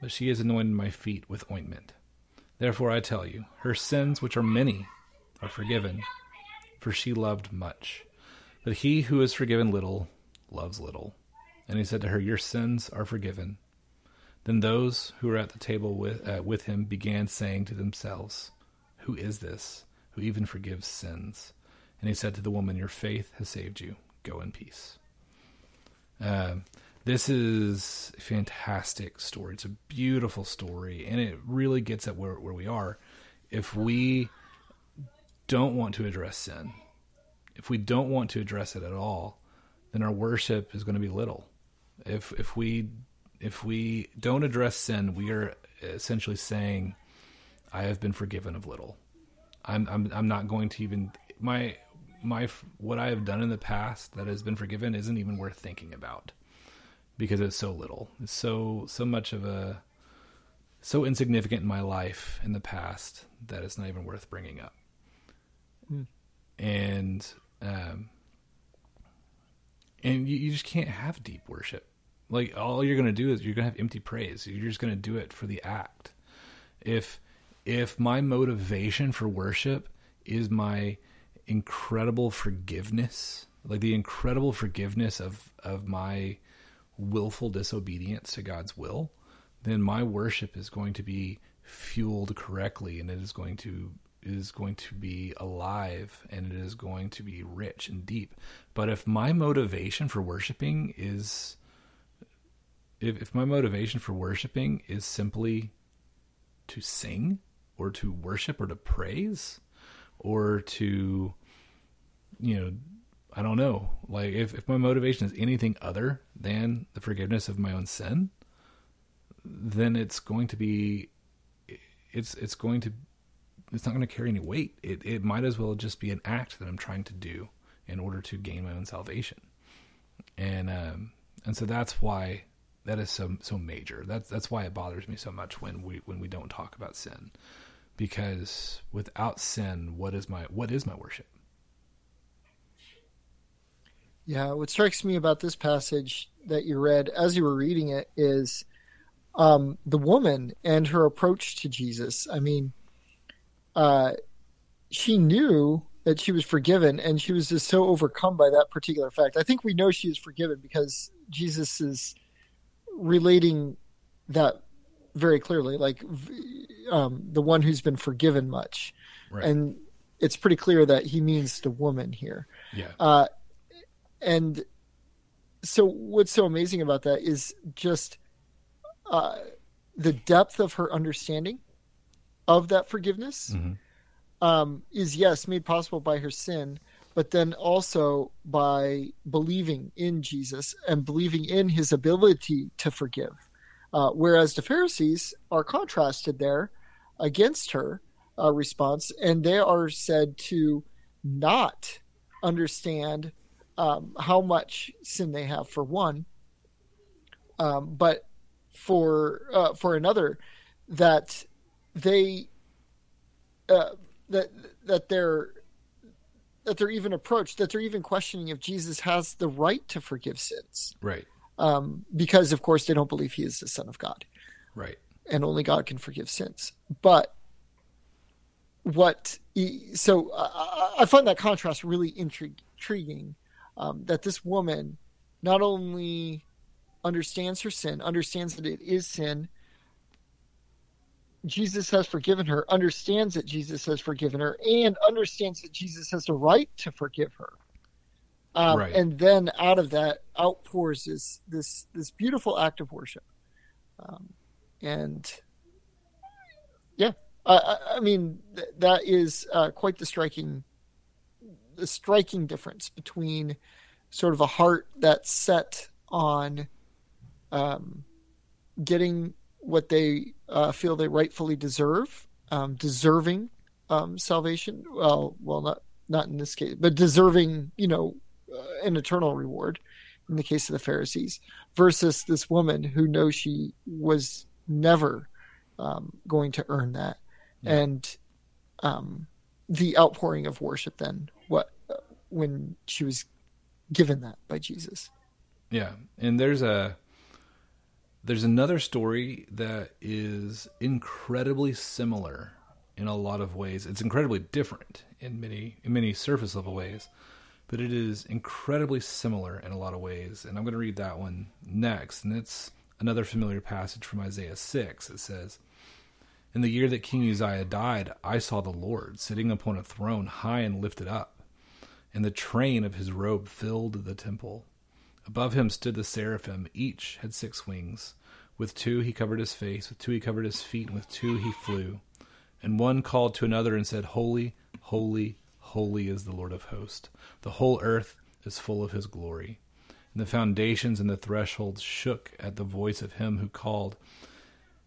Speaker 1: but she has anointed my feet with ointment. Therefore I tell you, her sins, which are many, are forgiven, for she loved much. But he who is forgiven little loves little. And he said to her, Your sins are forgiven. Then those who were at the table with, uh, with him began saying to themselves, Who is this who even forgives sins? And he said to the woman, Your faith has saved you. Go in peace. Uh, this is a fantastic story. It's a beautiful story, and it really gets at where, where we are. If we don't want to address sin, if we don't want to address it at all, then our worship is going to be little. If if we if we don't address sin, we are essentially saying, "I have been forgiven of little." I'm I'm I'm not going to even my my what I have done in the past that has been forgiven isn't even worth thinking about because it's so little. It's so so much of a so insignificant in my life in the past that it's not even worth bringing up. Mm. And um, and you, you just can't have deep worship. Like all you're gonna do is you're gonna have empty praise. You're just gonna do it for the act. If if my motivation for worship is my incredible forgiveness, like the incredible forgiveness of of my willful disobedience to God's will, then my worship is going to be fueled correctly and it is going to is going to be alive and it is going to be rich and deep. But if my motivation for worshiping is if, if my motivation for worshiping is simply to sing or to worship or to praise or to you know I don't know. Like if, if my motivation is anything other than the forgiveness of my own sin, then it's going to be it's it's going to it's not going to carry any weight. It it might as well just be an act that I'm trying to do in order to gain my own salvation. And um and so that's why that is so so major. That's that's why it bothers me so much when we when we don't talk about sin. Because without sin, what is my what is my worship?
Speaker 2: Yeah, what strikes me about this passage that you read as you were reading it is um, the woman and her approach to Jesus. I mean, uh, she knew that she was forgiven, and she was just so overcome by that particular fact. I think we know she is forgiven because Jesus is relating that very clearly, like um, the one who's been forgiven much, right. and it's pretty clear that he means the woman here.
Speaker 1: Yeah.
Speaker 2: Uh, and so what's so amazing about that is just uh, the depth of her understanding of that forgiveness mm-hmm. um, is yes made possible by her sin but then also by believing in jesus and believing in his ability to forgive uh, whereas the pharisees are contrasted there against her uh, response and they are said to not understand um, how much sin they have for one, um, but for uh, for another that they uh, that that they're that they're even approached that they're even questioning if Jesus has the right to forgive sins,
Speaker 1: right?
Speaker 2: Um, because of course they don't believe he is the Son of God,
Speaker 1: right?
Speaker 2: And only God can forgive sins, but what he, so I, I find that contrast really intrig- intriguing. Um, that this woman not only understands her sin, understands that it is sin. Jesus has forgiven her, understands that Jesus has forgiven her, and understands that Jesus has the right to forgive her. Um,
Speaker 1: Right.
Speaker 2: And then out of that outpours this this this beautiful act of worship. Um, and yeah, I, I, I mean th- that is uh, quite the striking the striking difference between sort of a heart that's set on um, getting what they uh, feel they rightfully deserve, um, deserving um, salvation. Well, well, not not in this case, but deserving, you know, uh, an eternal reward. In the case of the Pharisees, versus this woman who knows she was never um, going to earn that,
Speaker 1: Yeah.
Speaker 2: and um, the outpouring of worship. Then when she was given that by Jesus.
Speaker 1: Yeah, and there's a there's another story that is incredibly similar in a lot of ways. It's incredibly different in many in many surface level ways, but it is incredibly similar in a lot of ways. And I'm going to read that one next, and it's another familiar passage from Isaiah 6. It says, "In the year that King Uzziah died, I saw the Lord sitting upon a throne high and lifted up, and the train of his robe filled the temple." Above him stood the seraphim. Each had six wings. With two he covered his face, with two he covered his feet, and with two he flew. And one called to another and said, Holy, holy, holy is the Lord of hosts. The whole earth is full of his glory. And the foundations and the thresholds shook at the voice of him who called,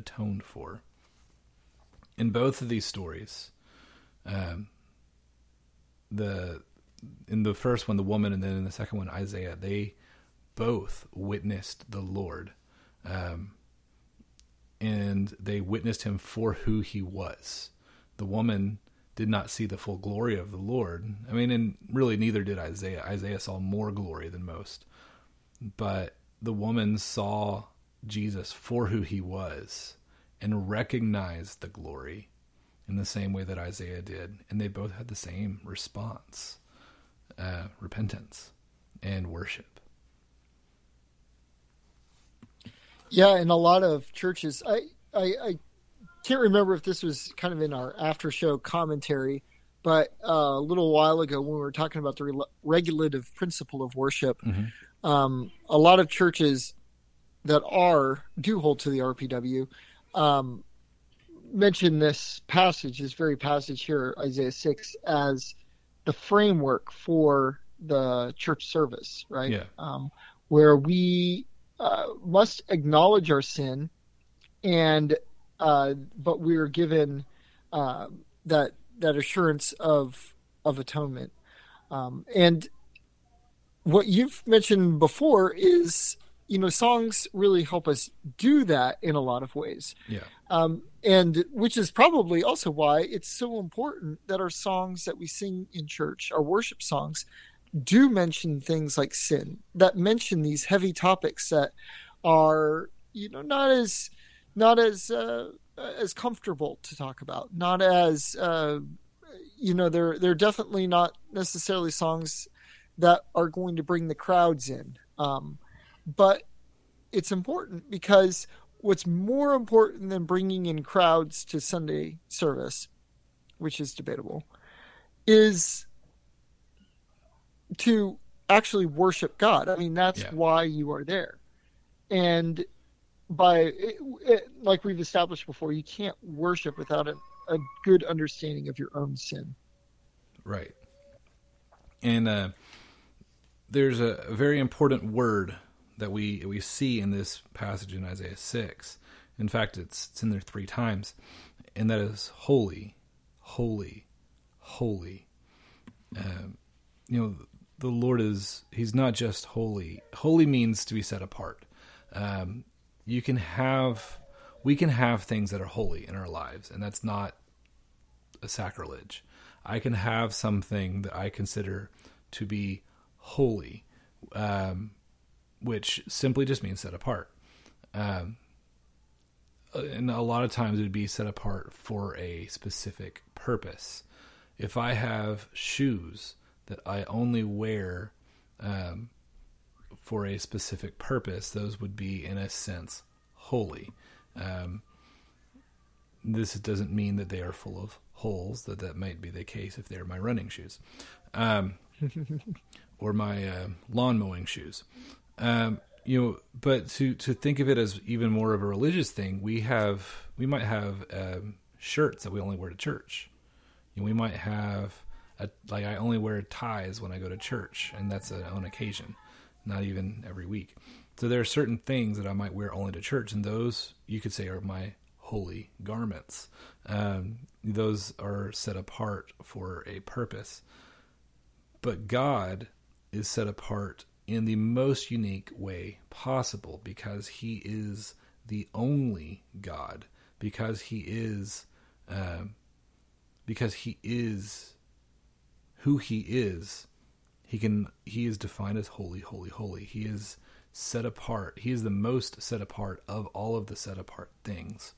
Speaker 1: atoned for. In both of these stories, um, the in the first one, the woman, and then in the second one, Isaiah, they both witnessed the Lord, um, and they witnessed him for who he was. The woman did not see the full glory of the Lord. I mean, and really neither did Isaiah. Isaiah saw more glory than most, but the woman saw Jesus for who he was and recognized the glory in the same way that Isaiah did, and they both had the same response uh, repentance and worship.
Speaker 2: Yeah, in a lot of churches, I, I, I can't remember if this was kind of in our after show commentary, but uh, a little while ago when we were talking about the re- regulative principle of worship, um, a lot of churches that are do hold to the RPW um, mention this passage, this very passage here, Isaiah six, as the framework for the church service, right?
Speaker 1: Yeah.
Speaker 2: Um, where we uh, must acknowledge our sin, and uh, but we are given uh, that that assurance of of atonement. Um, and what you've mentioned before is, you know, songs really help us do that in a lot of ways.
Speaker 1: Yeah.
Speaker 2: Um, and which is probably also why it's so important that our songs that we sing in church, our worship songs, do mention things like sin, that mention these heavy topics that are, you know, not as not as uh, as comfortable to talk about, not as uh, you know, they're they're definitely not necessarily songs that are going to bring the crowds in. Um, but it's important because what's more important than bringing in crowds to Sunday service, which is debatable, is to actually worship God. I mean, that's
Speaker 1: Yeah.
Speaker 2: why you are there. And by it, it, like we've established before, you can't worship without a, a good understanding of your own sin.
Speaker 1: Right. And uh, there's a, a very important word that we we see in this passage in Isaiah six. In fact, it's it's in there three times, and that is holy, holy, holy. Um, you know, the Lord is, He's not just holy. Holy means to be set apart. Um, you can have, we can have things that are holy in our lives, and that's not a sacrilege. I can have something that I consider to be holy, um, which simply just means set apart. Um, and a lot of times it would be set apart for a specific purpose. If I have shoes that I only wear um, for a specific purpose, those would be, in a sense, holy. Um, this doesn't mean that they are full of holes. That that might be the case if they're my running shoes, um, [laughs] or my uh, lawn mowing shoes. Um, you know, but to to think of it as even more of a religious thing, we have we might have um, shirts that we only wear to church. You know, we might have a, like I only wear ties when I go to church, and that's a, on occasion, not even every week. So there are certain things that I might wear only to church, and those you could say are my holy garments. Um, those are set apart for a purpose. But God is set apart in the most unique way possible because He is the only God, because He is, uh, because He is who He is. He can. He is defined as holy, holy, holy. He is set apart. He is the most set apart of all of the set apart things.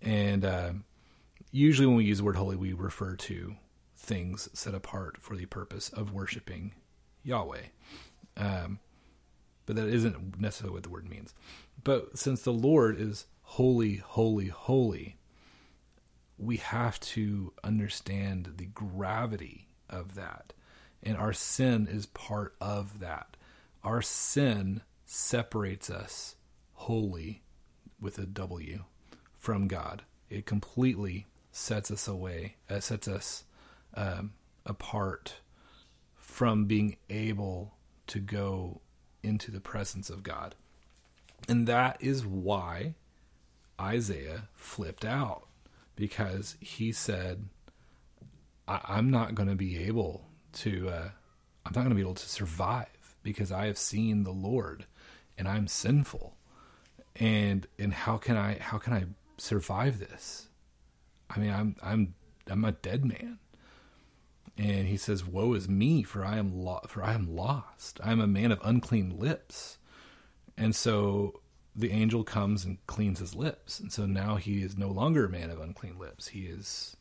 Speaker 1: And uh, usually, when we use the word holy, we refer to things set apart for the purpose of worshiping Yahweh. Um, but that isn't necessarily what the word means. But since the Lord is holy, holy, holy, we have to understand the gravity of that. And our sin is part of that. Our sin separates us wholly with a W from God. It completely sets us away, uh, sets us um, apart from being able to go into the presence of God. And that is why Isaiah flipped out because he said, I- am not going to be able to, uh, I'm not going to be able to survive because I have seen the Lord and I'm sinful. And, and how can I, how can I survive this? I mean, I'm I'm I'm a dead man. And he says, "Woe is me, for I am lo- for I am lost. I am a man of unclean lips." And so the angel comes and cleans his lips, and so now he is no longer a man of unclean lips. He is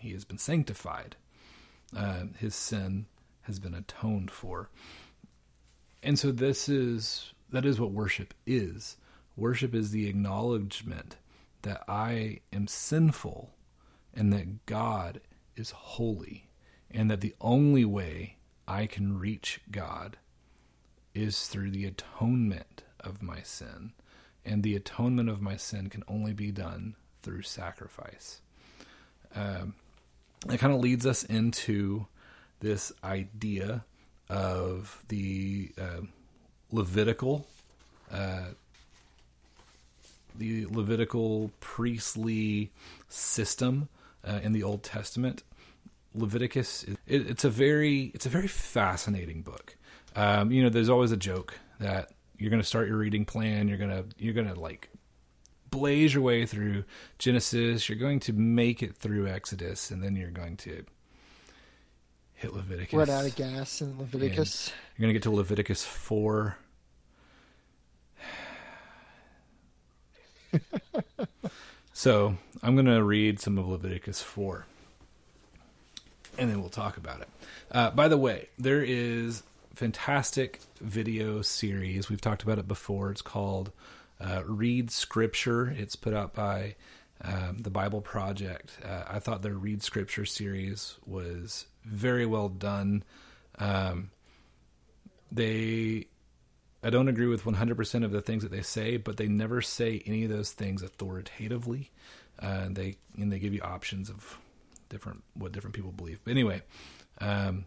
Speaker 1: he has been sanctified. Uh, his sin has been atoned for. And so this is that is what worship is. Worship is the acknowledgement that I am sinful and that God is holy, and that the only way I can reach God is through the atonement of my sin. And the atonement of my sin can only be done through sacrifice. Um, it kind of leads us into this idea of the uh, Levitical uh, the Levitical priestly system uh, in the Old Testament. Leviticus, it, it's a very it's a very fascinating book. Um, you know, there's always a joke that you're going to start your reading plan. You're gonna you're gonna like blaze your way through Genesis. You're going to make it through Exodus, and then you're going to hit Leviticus.
Speaker 2: Run out of gas in Leviticus.
Speaker 1: And you're going to get to Leviticus four [laughs] so I'm going to read some of Leviticus 4, and then we'll talk about it. Uh, by the way, there is fantastic video series. We've talked about it before. It's called uh, Read Scripture. It's put out by um, the Bible Project. Uh, I thought their Read Scripture series was very well done. Um, they I don't agree with 100% of the things that they say, but they never say any of those things authoritatively. Uh, they and they give you options of different what different people believe. But anyway, um,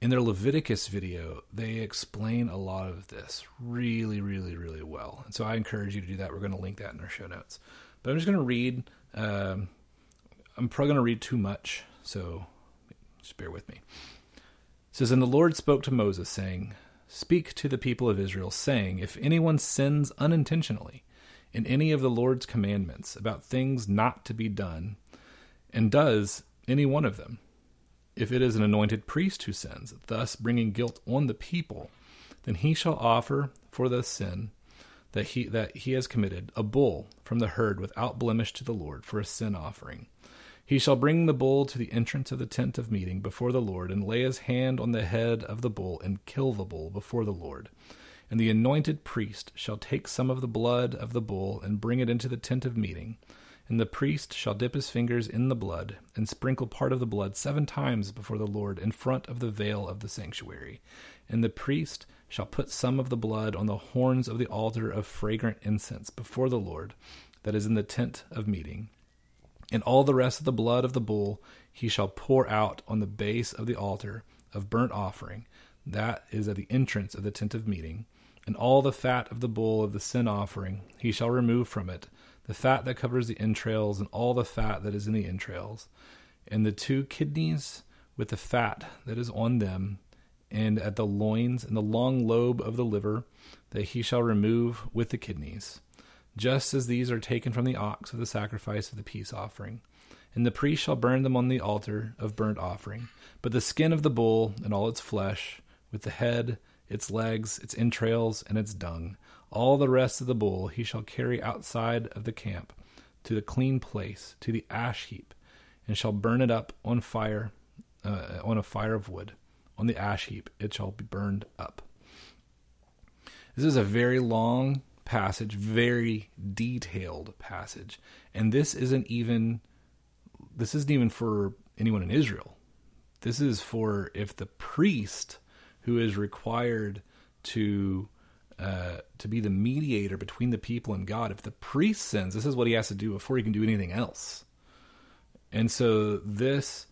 Speaker 1: in their Leviticus video, they explain a lot of this really, really, really well. And so I encourage you to do that. We're going to link that in our show notes. But I'm just going to read um, I'm probably going to read too much, so just bear with me. It says, And the Lord spoke to Moses, saying, Speak to the people of Israel, saying, If anyone sins unintentionally in any of the Lord's commandments about things not to be done, and does any one of them, if it is an anointed priest who sins, thus bringing guilt on the people, then he shall offer for the sin that he that he has committed a bull from the herd without blemish to the Lord for a sin offering. He shall bring the bull to the entrance of the tent of meeting before the Lord, and lay his hand on the head of the bull, and kill the bull before the Lord. And the anointed priest shall take some of the blood of the bull, and bring it into the tent of meeting. And the priest shall dip his fingers in the blood, and sprinkle part of the blood seven times before the Lord in front of the veil of the sanctuary. And the priest shall put some of the blood on the horns of the altar of fragrant incense before the Lord, that is in the tent of meeting. And all the rest of the blood of the bull he shall pour out on the base of the altar of burnt offering, that is at the entrance of the tent of meeting. And all the fat of the bull of the sin offering he shall remove from it, the fat that covers the entrails, and all the fat that is in the entrails, and the two kidneys with the fat that is on them, and at the loins and the long lobe of the liver, that he shall remove with the kidneys just as these are taken from the ox of the sacrifice of the peace offering. And the priest shall burn them on the altar of burnt offering. But the skin of the bull and all its flesh, with the head, its legs, its entrails, and its dung, all the rest of the bull he shall carry outside of the camp to the clean place, to the ash heap, and shall burn it up on fire, uh, on a fire of wood. On the ash heap it shall be burned up. This is a very long passage, very detailed passage. And this isn't even this isn't even for anyone in Israel. This is for if the priest who is required to uh, to be the mediator between the people and God, if the priest sins, this is what he has to do before he can do anything else. And so this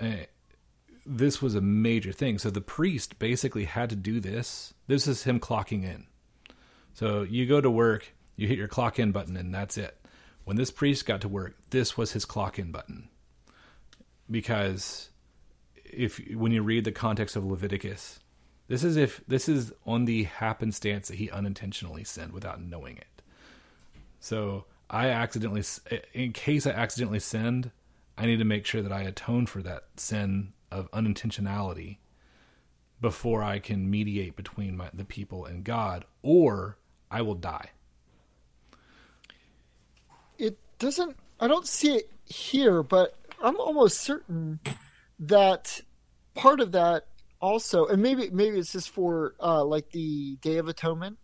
Speaker 1: uh, this was a major thing. So the priest basically had to do this. This is him clocking in. So you go to work, you hit your clock in button, and that's it. When this priest got to work, this was his clock in button. Because if when you read the context of Leviticus, this is if this is on the happenstance that he unintentionally sinned without knowing it. So I accidentally, in case I accidentally sinned, I need to make sure that I atone for that sin of unintentionality before I can mediate between my, the people and God, or I will die.
Speaker 2: It doesn't. I don't see it here, but I'm almost certain that part of that also, and maybe maybe it's just for uh, like the Day of Atonement.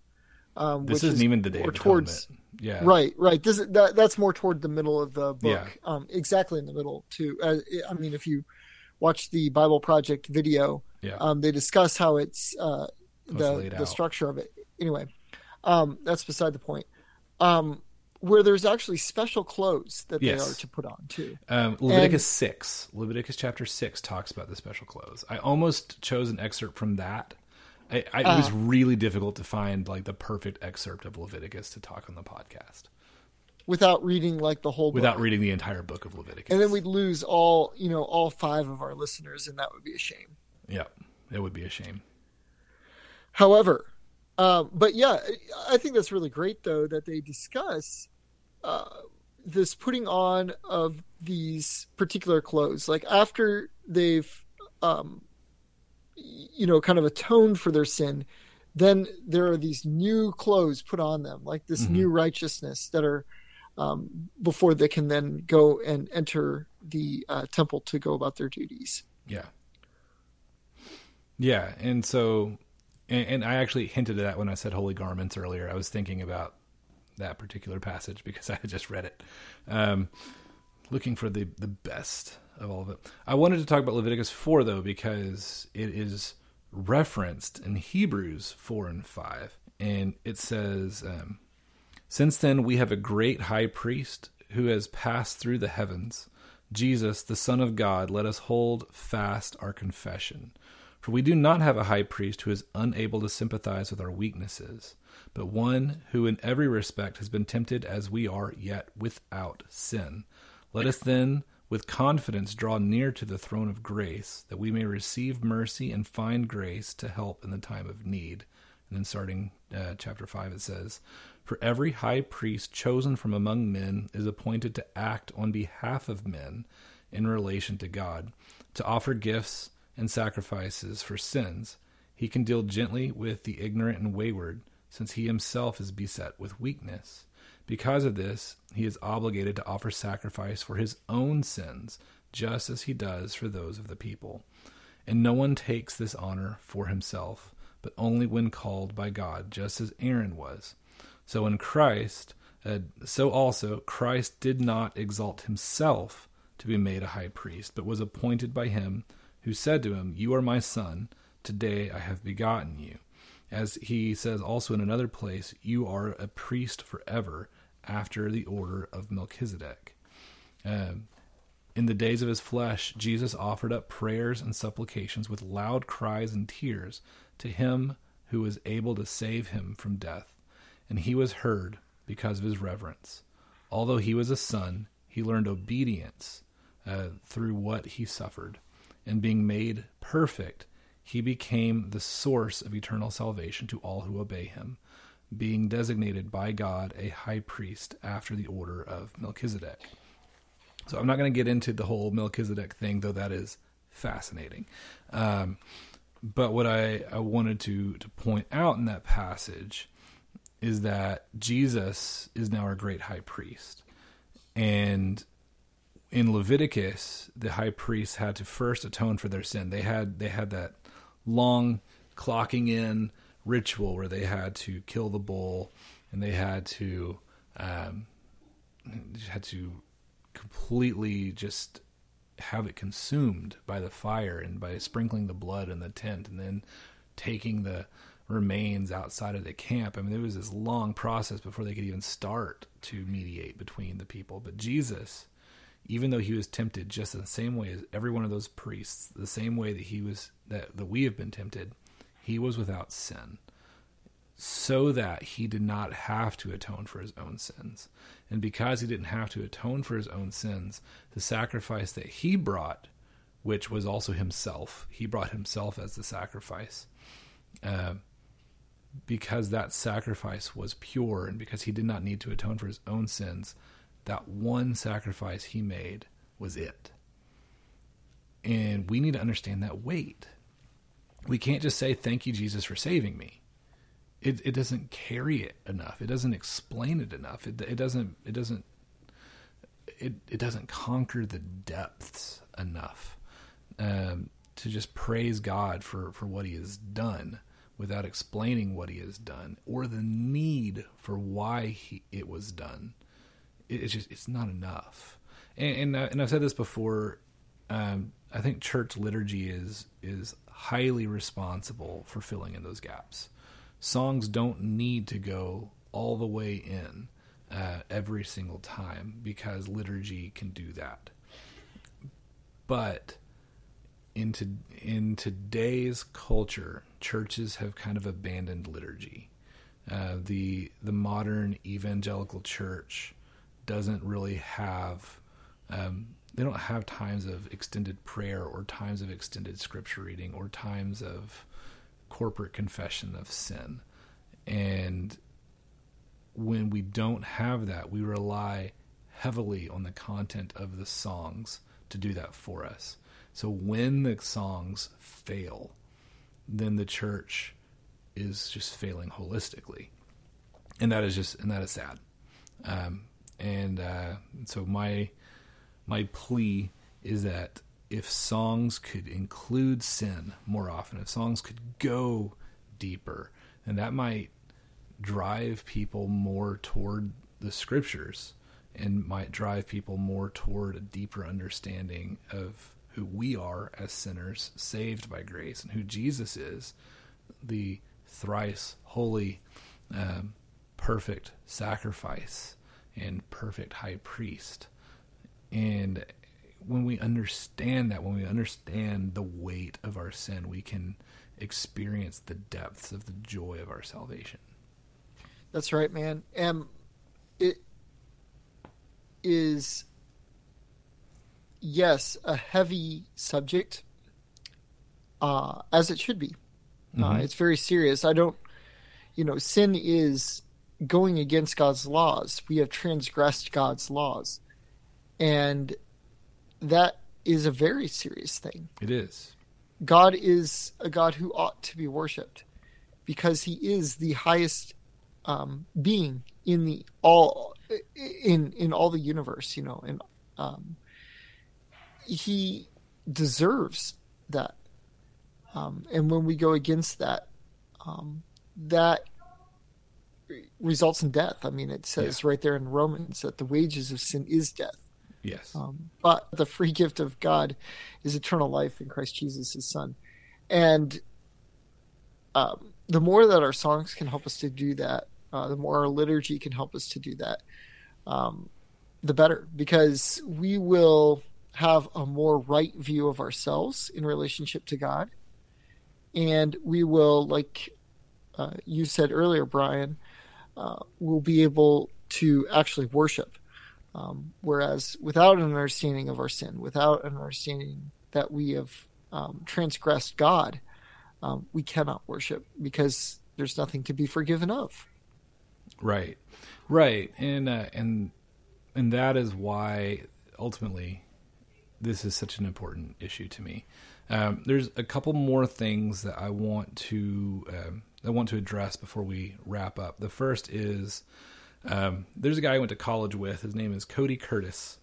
Speaker 1: Um, this isn't is even the Day of
Speaker 2: towards,
Speaker 1: Atonement. Yeah,
Speaker 2: right, right. This is, that, that's more toward the middle of the book. Yeah. Um, exactly in the middle too. Uh, I mean, if you watch the Bible Project video, yeah. um, they discuss how it's uh, the the structure of it. Anyway, um, that's beside the point. Um, where there's actually special clothes that yes. they are to put on too.
Speaker 1: Um, Leviticus and, six, Leviticus chapter six talks about the special clothes. I almost chose an excerpt from that. I, I, uh, it was uh. really difficult to find like the perfect excerpt of Leviticus to talk on the podcast
Speaker 2: without reading like the whole book.
Speaker 1: without reading the entire book of Leviticus.
Speaker 2: And then we'd lose all you know all five of our listeners, and that would be a shame.
Speaker 1: Yeah, it would be a shame.
Speaker 2: However, um, but yeah, I think that's really great though that they discuss uh, this putting on of these particular clothes. Like after they've, um, you know, kind of atoned for their sin, then there are these new clothes put on them, like this mm-hmm. new righteousness that are um, before they can then go and enter the uh, temple to go about their duties.
Speaker 1: Yeah. Yeah, and so and, and I actually hinted at that when I said holy garments earlier. I was thinking about that particular passage because [laughs] I just read it. Um, looking for the the best of all of it. I wanted to talk about Leviticus 4 though because it is referenced in Hebrews 4 and 5 and it says um, since then we have a great high priest who has passed through the heavens Jesus the son of God let us hold fast our confession for we do not have a high priest who is unable to sympathize with our weaknesses, but one who in every respect has been tempted as we are, yet without sin. Let us then with confidence draw near to the throne of grace, that we may receive mercy and find grace to help in the time of need. And then starting uh, chapter 5, it says, For every high priest chosen from among men is appointed to act on behalf of men in relation to God, to offer gifts and sacrifices for sins. He can deal gently with the ignorant and wayward, since he himself is beset with weakness. Because of this, he is obligated to offer sacrifice for his own sins, just as he does for those of the people. And no one takes this honor for himself, but only when called by God, just as Aaron was. So in Christ, uh, so also Christ did not exalt himself to be made a high priest, but was appointed by him who said to him, You are my son, today I have begotten you. As he says also in another place, You are a priest forever after the order of Melchizedek. Um, in the days of his flesh, Jesus offered up prayers and supplications with loud cries and tears to him who was able to save him from death, and he was heard because of his reverence. Although he was a son, he learned obedience uh, through what he suffered, and being made perfect, he became the source of eternal salvation to all who obey him, being designated by God a high priest after the order of Melchizedek. So I'm not going to get into the whole Melchizedek thing, though that is fascinating. Um, but what I, I wanted to, to point out in that passage is that Jesus is now our great high priest. And in Leviticus, the high priests had to first atone for their sin. They had they had that long clocking in ritual where they had to kill the bull and they had to um, had to completely just have it consumed by the fire and by sprinkling the blood in the tent and then taking the remains outside of the camp. I mean, there was this long process before they could even start to mediate between the people. But Jesus, even though he was tempted just in the same way as every one of those priests, the same way that he was that, that we have been tempted, he was without sin. So that he did not have to atone for his own sins. And because he didn't have to atone for his own sins, the sacrifice that he brought, which was also himself, he brought himself as the sacrifice. Uh, because that sacrifice was pure and because he did not need to atone for his own sins, that one sacrifice he made was it. And we need to understand that weight. We can't just say, Thank you, Jesus, for saving me. It, it doesn't carry it enough. It doesn't explain it enough. It, it doesn't it doesn't it, it doesn't conquer the depths enough um, to just praise God for, for what he has done without explaining what he has done or the need for why he, it was done. It, it's just it's not enough. And and, uh, and I've said this before. Um, I think church liturgy is is highly responsible for filling in those gaps. Songs don't need to go all the way in uh, every single time because liturgy can do that. But into in today's culture, churches have kind of abandoned liturgy. Uh, the the modern evangelical church doesn't really have um, they don't have times of extended prayer or times of extended scripture reading or times of corporate confession of sin. And when we don't have that we rely heavily on the content of the songs to do that for us. So when the songs fail then the church is just failing holistically. And that is just and that is sad. Um, and uh, so my my plea is that if songs could include sin more often, if songs could go deeper, then that might drive people more toward the scriptures and might drive people more toward a deeper understanding of who we are as sinners saved by grace and who Jesus is, the thrice holy, um, perfect sacrifice and perfect high priest. And when we understand that, when we understand the weight of our sin, we can experience the depths of the joy of our salvation.
Speaker 2: That's right, man. And it is yes, a heavy subject, uh, as it should be. Uh, it's very serious. I don't, you know, sin is going against God's laws. We have transgressed God's laws. And that is a very serious thing.
Speaker 1: It is.
Speaker 2: God is a God who ought to be worshipped because he is the highest um, being in the all in in all the universe, you know, and um, he deserves that. Um, and when we go against that, um, that results in death. I mean, it says right there in Romans that the wages of sin is death.
Speaker 1: Yes.
Speaker 2: Um, but the free gift of God is eternal life in Christ Jesus, his son. And um, the more that our songs can help us to do that, uh, the more our liturgy can help us to do that, um, the better, because we will have a more right view of ourselves in relationship to God. And we will, like uh, you said earlier, Brian, uh, we'll be able to actually worship. Um, whereas without an understanding of our sin, without an understanding that we have um, transgressed God, um, we cannot worship because there's nothing to be forgiven of.
Speaker 1: Right, right, and uh, and and that is why ultimately this is such an important issue to me. Um, there's a couple more things that I want to um, I want to address before we wrap up. The first is um, there's a guy I went to college with. His name is Cody Curtis,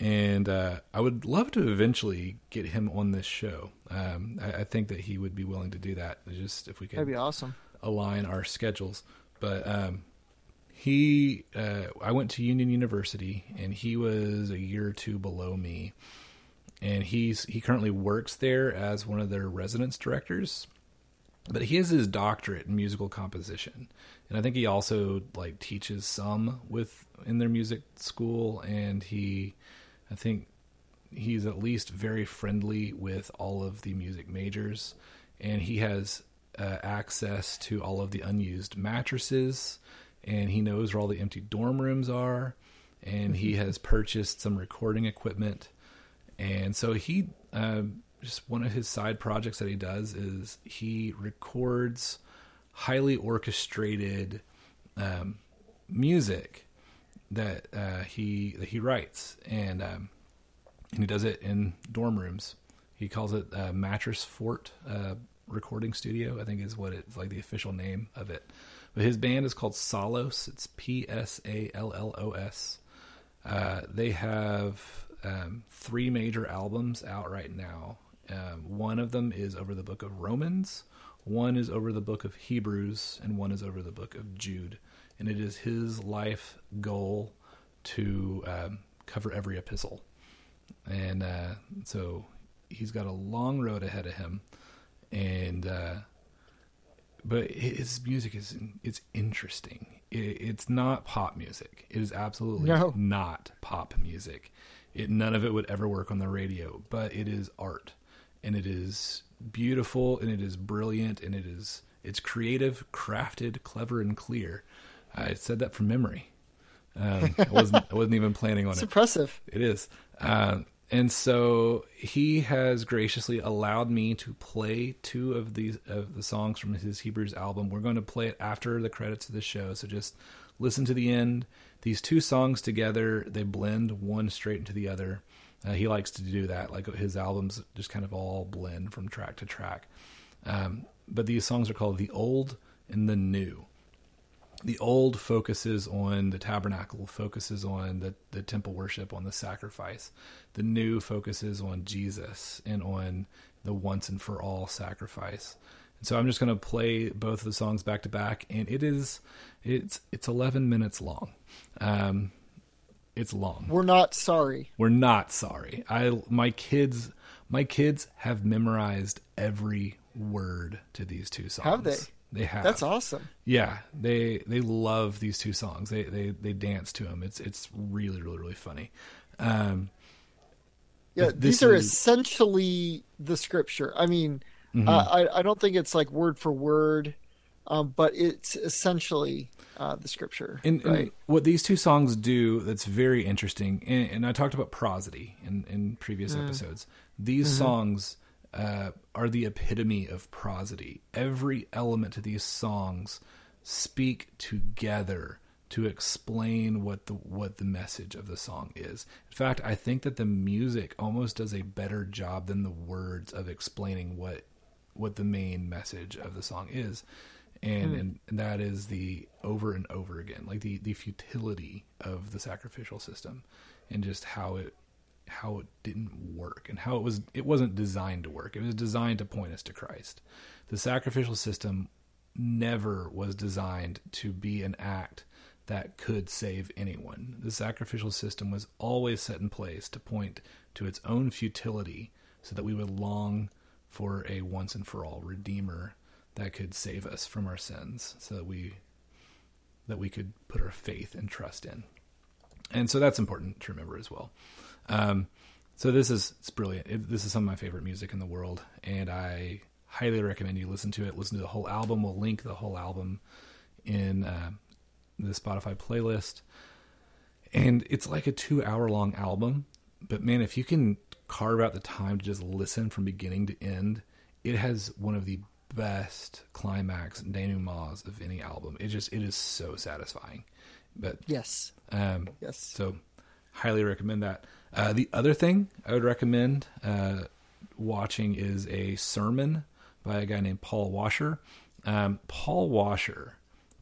Speaker 1: and uh, I would love to eventually get him on this show. Um, I, I, think that he would be willing to do that. Just if we could,
Speaker 2: that'd be awesome.
Speaker 1: Align our schedules, but um, he, uh, I went to Union University, and he was a year or two below me, and he's he currently works there as one of their residence directors. But he has his doctorate in musical composition, and I think he also like teaches some with in their music school, and he, I think he's at least very friendly with all of the music majors, and he has uh, access to all of the unused mattresses. And he knows where all the empty dorm rooms are, and he mm-hmm. has purchased some recording equipment, and so he uh, just one of his side projects that he does is he records highly orchestrated um, music that uh, he that he writes, and um, and he does it in dorm rooms. He calls it uh, Mattress Fort uh, Recording Studio. I think is what it's like the official name of it. But his band is called Psallos. It's P S A L L O S. Uh, they have um, three major albums out right now. Um, one of them is over the book of Romans, one is over the book of Hebrews, and one is over the book of Jude. And it is his life goal to um, cover every epistle. And uh, so he's got a long road ahead of him. And uh, but his music is it's interesting. It, it's not pop music. It is absolutely no. not pop music. It none of it would ever work on the radio, but it is art, and it is beautiful, and it is brilliant, and it is it's creative, crafted, clever, and clear. I said that from memory. Um, I [laughs] wasn't I wasn't even planning on
Speaker 2: it's
Speaker 1: it.
Speaker 2: It's impressive.
Speaker 1: It is. Uh, and so he has graciously allowed me to play two of these of the songs from his Hebrews album. We're going to play it after the credits of the show, so just listen to the end. These two songs together, they blend one straight into the other. Uh, he likes to do that, like his albums just kind of all blend from track to track. Um, but these songs are called "The Old and the New." the old focuses on the tabernacle, focuses on the, the temple worship, on the sacrifice. The new focuses on Jesus and on the once and for all sacrifice. And so I'm just going to play both of the songs back to back, and it is it's it's 11 minutes long. Um, it's long.
Speaker 2: We're not sorry.
Speaker 1: We're not sorry. I my kids my kids have memorized every word to these two songs.
Speaker 2: Have they?
Speaker 1: They have.
Speaker 2: That's awesome.
Speaker 1: Yeah, they they love these two songs. They they they dance to them. It's it's really really really funny. Um,
Speaker 2: yeah, these are is... essentially the scripture. I mean, mm-hmm. uh, I I don't think it's like word for word. um, but it's essentially uh, the scripture,
Speaker 1: And, and what these two songs do that's very interesting, and, and I talked about prosody in, in previous
Speaker 2: Mm.
Speaker 1: episodes. These
Speaker 2: Mm-hmm.
Speaker 1: songs uh, are the epitome of prosody. Every element of these songs speak together to explain what the what the message of the song is. In fact, I think that the music almost does a better job than the words of explaining what what the main message of the song is. And, mm. and and that is the over and over again, like the the futility of the sacrificial system, and just how it how it didn't work and how it was it wasn't designed to work. It was designed to point us to Christ. The sacrificial system never was designed to be an act that could save anyone. The sacrificial system was always set in place to point to its own futility so that we would long for a once and for all redeemer that could save us from our sins so that we that we could put our faith and trust in. And so that's important to remember as well. Um, so this is it's brilliant. It, this is some of my favorite music in the world, and I highly recommend you listen to it. Listen to the whole album. We'll link the whole album in uh, the Spotify playlist. And it's like a two-hour-long album, but man, if you can carve out the time to just listen from beginning to end, it has one of the best climax denouements of any album. It just it is so satisfying. But
Speaker 2: Yes,
Speaker 1: um,
Speaker 2: yes.
Speaker 1: so, highly recommend that. Uh, the other thing I would recommend uh, watching is a sermon by a guy named Paul Washer. Um, Paul Washer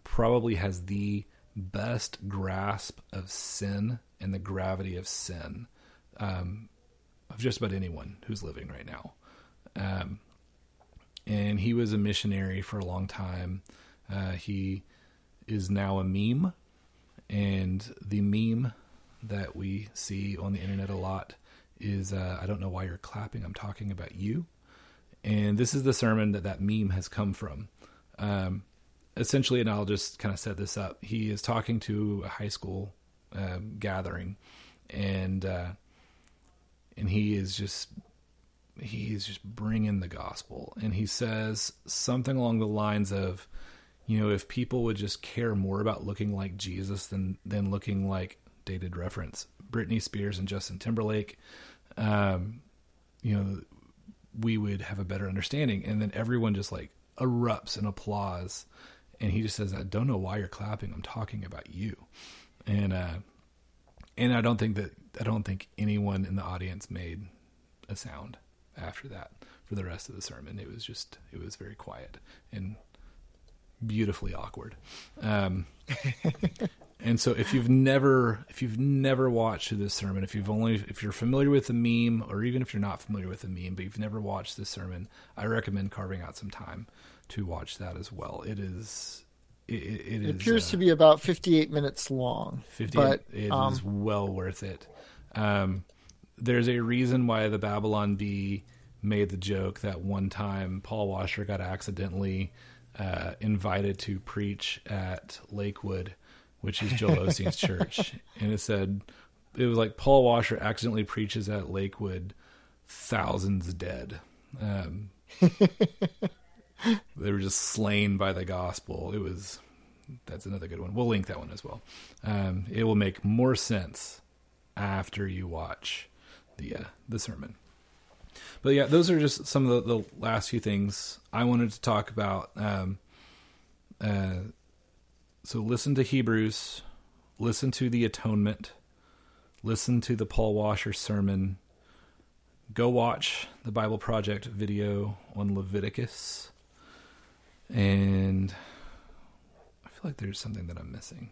Speaker 1: probably has the best grasp of sin and the gravity of sin um, of just about anyone who's living right now. Um, and he was a missionary for a long time. Uh, he is now a meme and the meme that we see on the internet a lot is uh, I don't know why you're clapping. I'm talking about you. And this is the sermon that that meme has come from. Um, essentially, and I'll just kind of set this up. He is talking to a high school um, gathering, and uh, and he is just he is just bringing the gospel, and he says something along the lines of, you know, if people would just care more about looking like Jesus than than looking like dated reference Britney Spears and Justin Timberlake, um, you know, we would have a better understanding. And then everyone just like erupts in applause, and he just says, "I don't know why you're clapping. I'm talking about you." And uh, and I don't think that I don't think anyone in the audience made a sound after that for the rest of the sermon. It was just it was very quiet and beautifully awkward. Um, [laughs] and so if you've never if you've never watched this sermon, if you've only if you're familiar with the meme, or even if you're not familiar with the meme, but you've never watched this sermon, I recommend carving out some time to watch that as well. It is it, it, it is,
Speaker 2: appears
Speaker 1: uh,
Speaker 2: to be about 58 minutes long.
Speaker 1: 50
Speaker 2: but
Speaker 1: it is
Speaker 2: um,
Speaker 1: well worth it um, there's a reason why the babylon bee made the joke that one time paul washer got accidentally uh, invited to preach at lakewood which is joel osteen's [laughs] church and it said it was like paul washer accidentally preaches at lakewood thousands dead um, [laughs] they were just slain by the gospel it was that's another good one. We'll link that one as well. Um, it will make more sense after you watch the uh, the sermon. But yeah, those are just some of the, the last few things I wanted to talk about. Um, uh, so listen to Hebrews, listen to the Atonement, listen to the Paul Washer sermon. Go watch the Bible Project video on Leviticus, and I feel like there's something that I'm missing.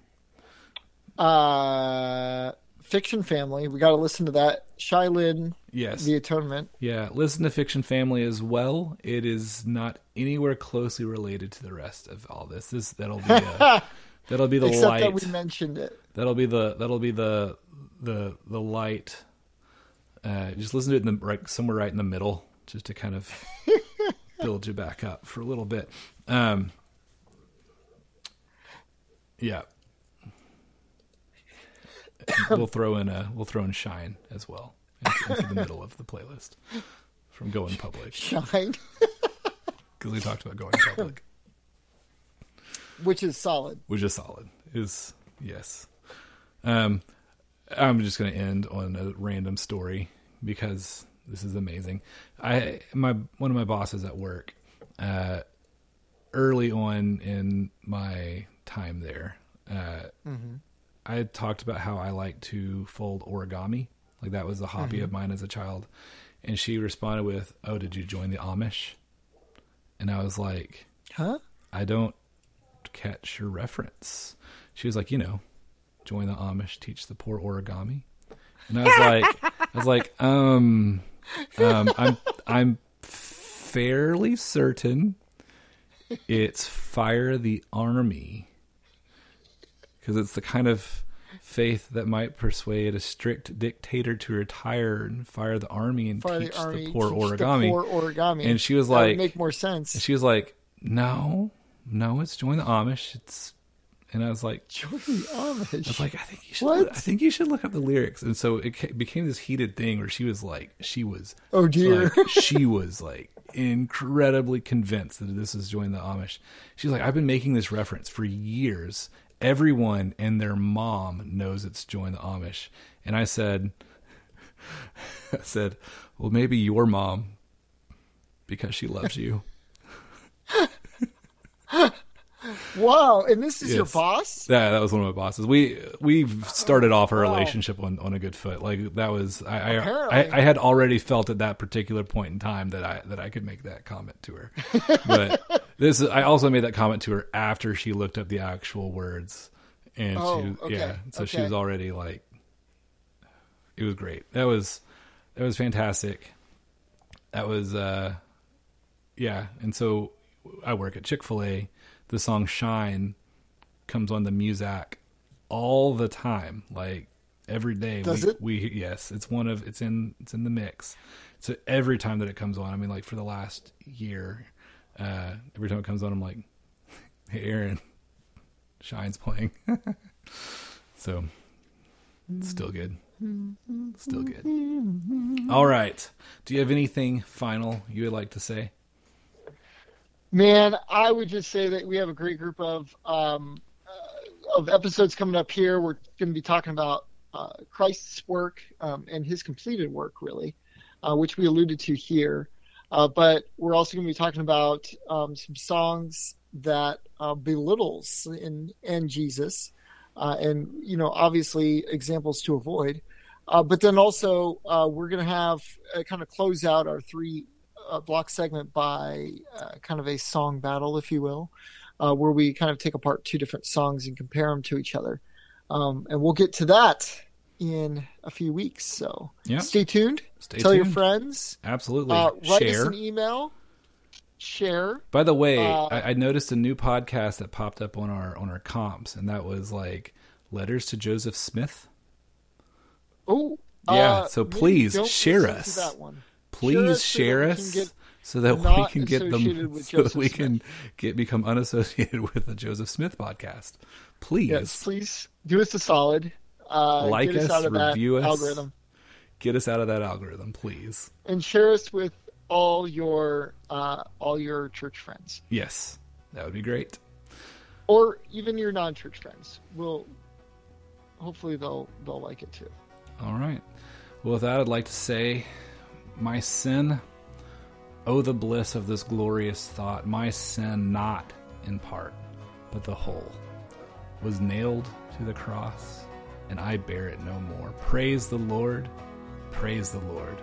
Speaker 2: uh, Fiction Family. We got to listen to that. Shai Linne,
Speaker 1: Yes.
Speaker 2: The Atonement.
Speaker 1: Yeah, listen to Fiction Family as well. It is not anywhere closely related to the rest of all this. This that'll be uh, [laughs] that'll be the
Speaker 2: Except
Speaker 1: light.
Speaker 2: that we mentioned it.
Speaker 1: That'll be the that'll be the the the light. Uh, just listen to it in the right somewhere right in the middle, just to kind of [laughs] build you back up for a little bit. Um, yeah, [laughs] we'll throw in a we'll throw in Shine as well into, into the middle of the playlist from Going Public
Speaker 2: Shine. [laughs]
Speaker 1: because we talked about going public.
Speaker 2: which is solid.
Speaker 1: which is solid. Is yes. Um, I'm just going to end on a random story because this is amazing. I my one of my bosses at work, uh, early on in my time there, uh, I had talked about how I like to fold origami. Like that was a hobby of mine as a child. And she responded with, "Oh, did you join the Amish?" And I was like,
Speaker 2: Huh?
Speaker 1: I don't catch your reference. She was like, you know, join the Amish, teach the poor origami. And I was [laughs] like, I was like, um, um, I'm, I'm fairly certain it's fire the army because it's the kind of faith that might persuade a strict dictator to retire and fire the army and
Speaker 2: Fire
Speaker 1: teach
Speaker 2: the army.
Speaker 1: the poor
Speaker 2: teach
Speaker 1: origami.
Speaker 2: The poor origami.
Speaker 1: And she was
Speaker 2: That
Speaker 1: like-
Speaker 2: make more sense.
Speaker 1: And she was like, "No, no, it's join the Amish." It's, and I was like,
Speaker 2: Join the Amish.
Speaker 1: I was like, I think you should.
Speaker 2: What?
Speaker 1: I think you should look up the lyrics. And so it became this heated thing where she was like, she was,
Speaker 2: oh dear.
Speaker 1: like, [laughs] she was like incredibly convinced that this is join the Amish. She's like, I've been making this reference for years. Everyone and their mom knows it's join the Amish. And I said, [laughs] I said, well, maybe your mom, because she loves you. [laughs]
Speaker 2: wow. And this is your boss?
Speaker 1: Yeah, that was one of my bosses. We we've started off our
Speaker 2: Wow.
Speaker 1: relationship on, on a good foot. Like that was I I, I I had already felt at that particular point in time that I that I could make that comment to her. But [laughs] this I also made that comment to her after she looked up the actual words and
Speaker 2: Oh,
Speaker 1: she
Speaker 2: okay,
Speaker 1: yeah, so she was already like it was great. That was that was fantastic. That was uh yeah, and so I work at Chick-fil-A. The song Shine comes on the Muzak all the time, like every day.
Speaker 2: Does
Speaker 1: we,
Speaker 2: it?
Speaker 1: We yes, it's one of it's in it's in the mix. So every time that it comes on, I mean, like for the last year, uh, every time it comes on, I'm like, [laughs] "Hey, Aaron, Shine's playing." [laughs] so still good, still good. All right. Do you have anything final you would like to say?
Speaker 2: Man, I would just say that we have a great group of um, uh, of episodes coming up here. We're going to be talking about uh, Christ's work um, and his completed work, really, uh, which we alluded to here. Uh, but we're also going to be talking about um, some songs that uh, belittles in and Jesus, uh, and you know, obviously examples to avoid. But then also, we're going to have kind of close out our three uh, block segment by uh, kind of a song battle, if you will, uh, where we kind of take apart two different songs and compare them to each other. Um, and we'll get to that in a few weeks. So stay tuned.
Speaker 1: Stay
Speaker 2: Tell your friends.
Speaker 1: Absolutely.
Speaker 2: Uh, write us
Speaker 1: Share.
Speaker 2: an email. Share.
Speaker 1: By the way,
Speaker 2: Uh,
Speaker 1: I, I noticed a new podcast that popped up on our on our comps, and that was like letters to Joseph Smith.
Speaker 2: Oh,
Speaker 1: Yeah,
Speaker 2: uh,
Speaker 1: so please share us.
Speaker 2: that one.
Speaker 1: Please
Speaker 2: Share
Speaker 1: share
Speaker 2: us
Speaker 1: so that we can get them, [laughs] so that we
Speaker 2: Smith.
Speaker 1: can get become unassociated [laughs] with the Joseph Smith podcast. Please
Speaker 2: Yes, please do us a solid. Uh,
Speaker 1: Like
Speaker 2: get us,
Speaker 1: us,
Speaker 2: out of
Speaker 1: review
Speaker 2: that
Speaker 1: us.
Speaker 2: algorithm.
Speaker 1: get us out of that algorithm, please.
Speaker 2: and share us with all your uh, all your church friends
Speaker 1: Yes, that would be great.
Speaker 2: or even your non-church friends. Will hopefully they'll they'll like it too.
Speaker 1: All right. Well, with that, I'd like to say, my sin, oh, the bliss of this glorious thought, my sin, not in part, but the whole, was nailed to the cross, and I bear it no more. Praise the Lord, praise the Lord,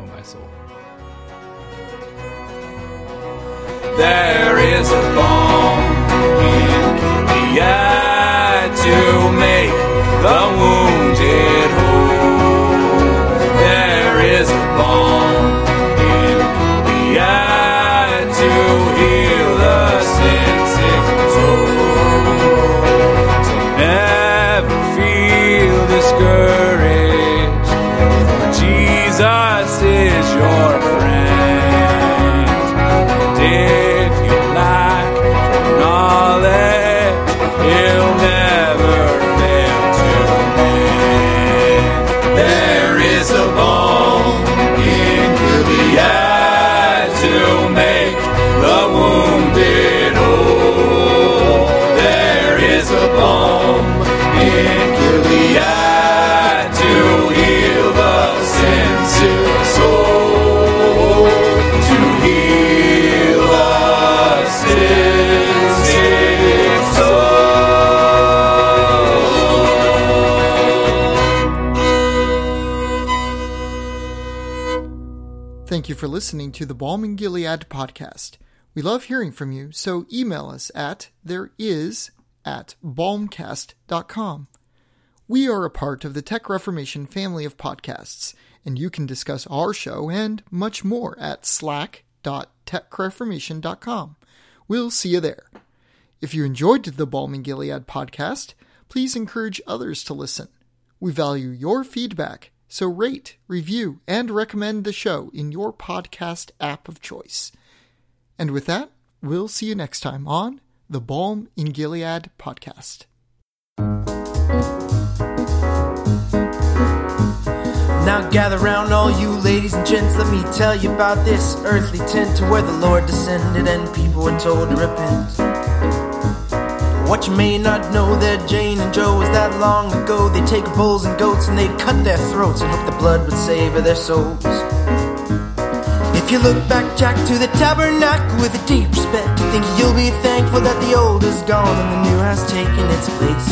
Speaker 1: oh, my soul. There is a balm in Gilead to make the wounded There
Speaker 2: Thank you for listening to the Balm Gilead podcast. We love hearing from you, so email us at there is at balmcast.com. We are a part of the Tech Reformation family of podcasts, and you can discuss our show and much more at slack.techreformation.com. We'll see you there. If you enjoyed the Balm Gilead podcast, please encourage others to listen. We value your feedback, so rate, review, and recommend the show in your podcast app of choice. And with that, we'll see you next time on the Balm in Gilead podcast.
Speaker 3: Now gather round all you ladies and gents, let me tell you about this earthly tent to where the Lord descended and people were told to repent. What you may not know that Jane and Joe was that long ago. They'd take bulls and goats and they'd cut their throats and hope the blood would savor their souls. If you look back, Jack, to the tabernacle with a deep respect, you think you'll be thankful that the old is gone and the new has taken its place.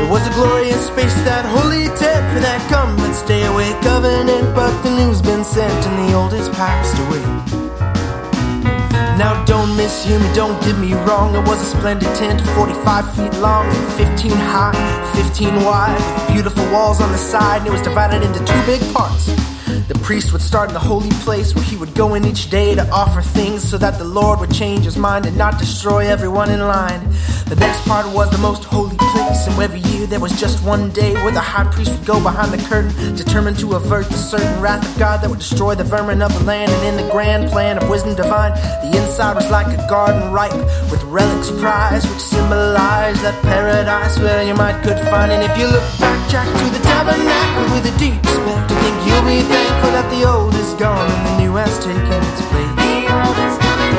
Speaker 3: It was a glorious space, that holy tent for that and stay away covenant, but the new's been sent and the old has passed away. Now don't mishear me, don't get me wrong. It was a splendid tent, 45 feet long, 15 high, 15 wide, with beautiful walls on the side, and it was divided into two big parts. The priest would start in the holy place where he would go in each day to offer things so that the Lord would change his mind and not destroy everyone in line. The next part was the most holy place, and every year there was just one day where the high priest would go behind the curtain, determined to avert the certain wrath of God that would destroy the vermin of the land. And in the grand plan of wisdom divine, the inside was like a garden ripe with relics prized, which symbolized that paradise where you might could find. And if you look back, Jack, to the tabernacle with a deep respect, I think you'll be thankful that the old is gone and the new has taken its place.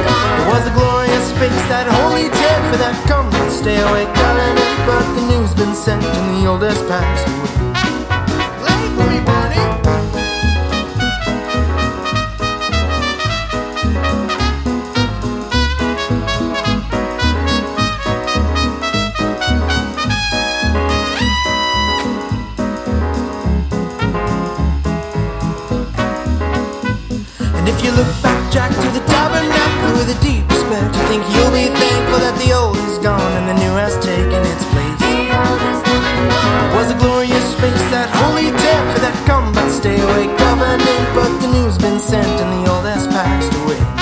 Speaker 3: It was a glorious space, that holy tent for that and stay away covenant, but the new's been sent and the old has passed away. Play for me, if you look Jack, to the tabernacle with a deep respect, I think you'll be thankful that the old is gone and the new has taken its place. It was a glorious space, that holy tent for that come but stay away covenant, but the new's been sent and the old has passed away.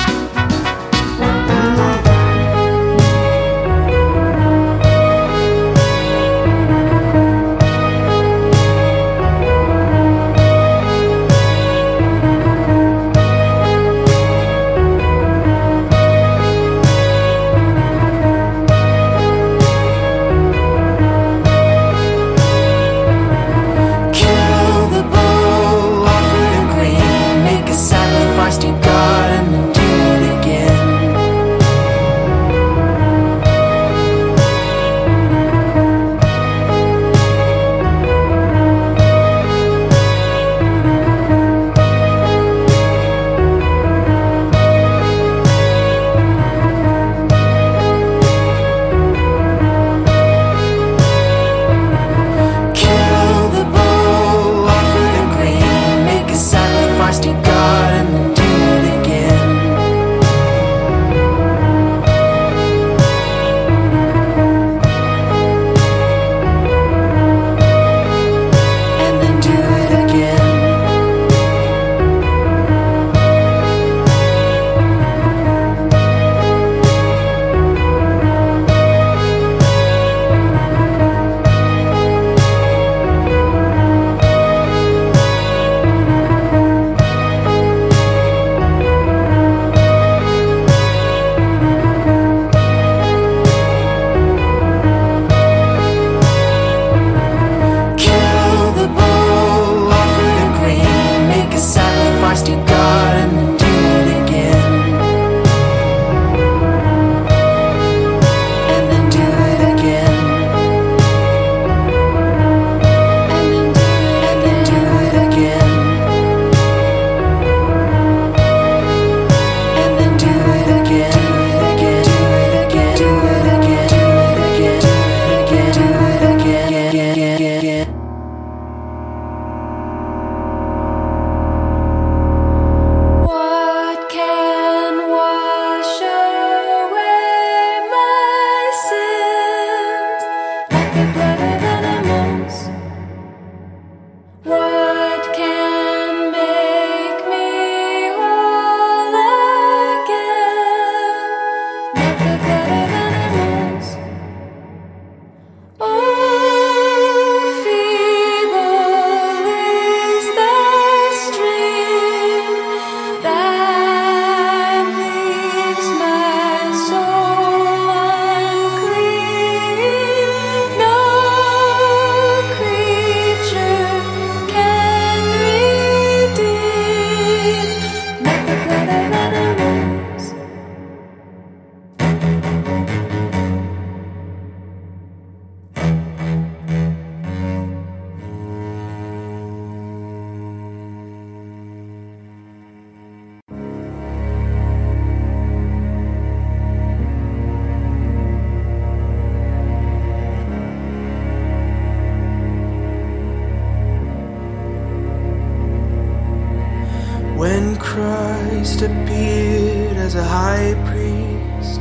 Speaker 3: Christ appeared as a high priest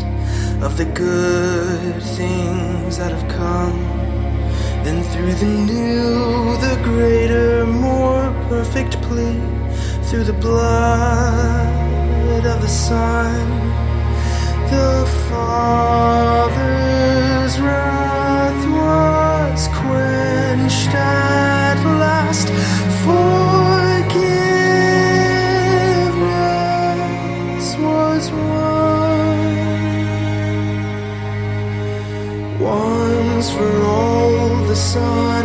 Speaker 3: of the good things that have come. Then through the new, the greater, more perfect plea, through the blood of the Son, the Father's wrath was quenched at last. For for all the
Speaker 4: sun.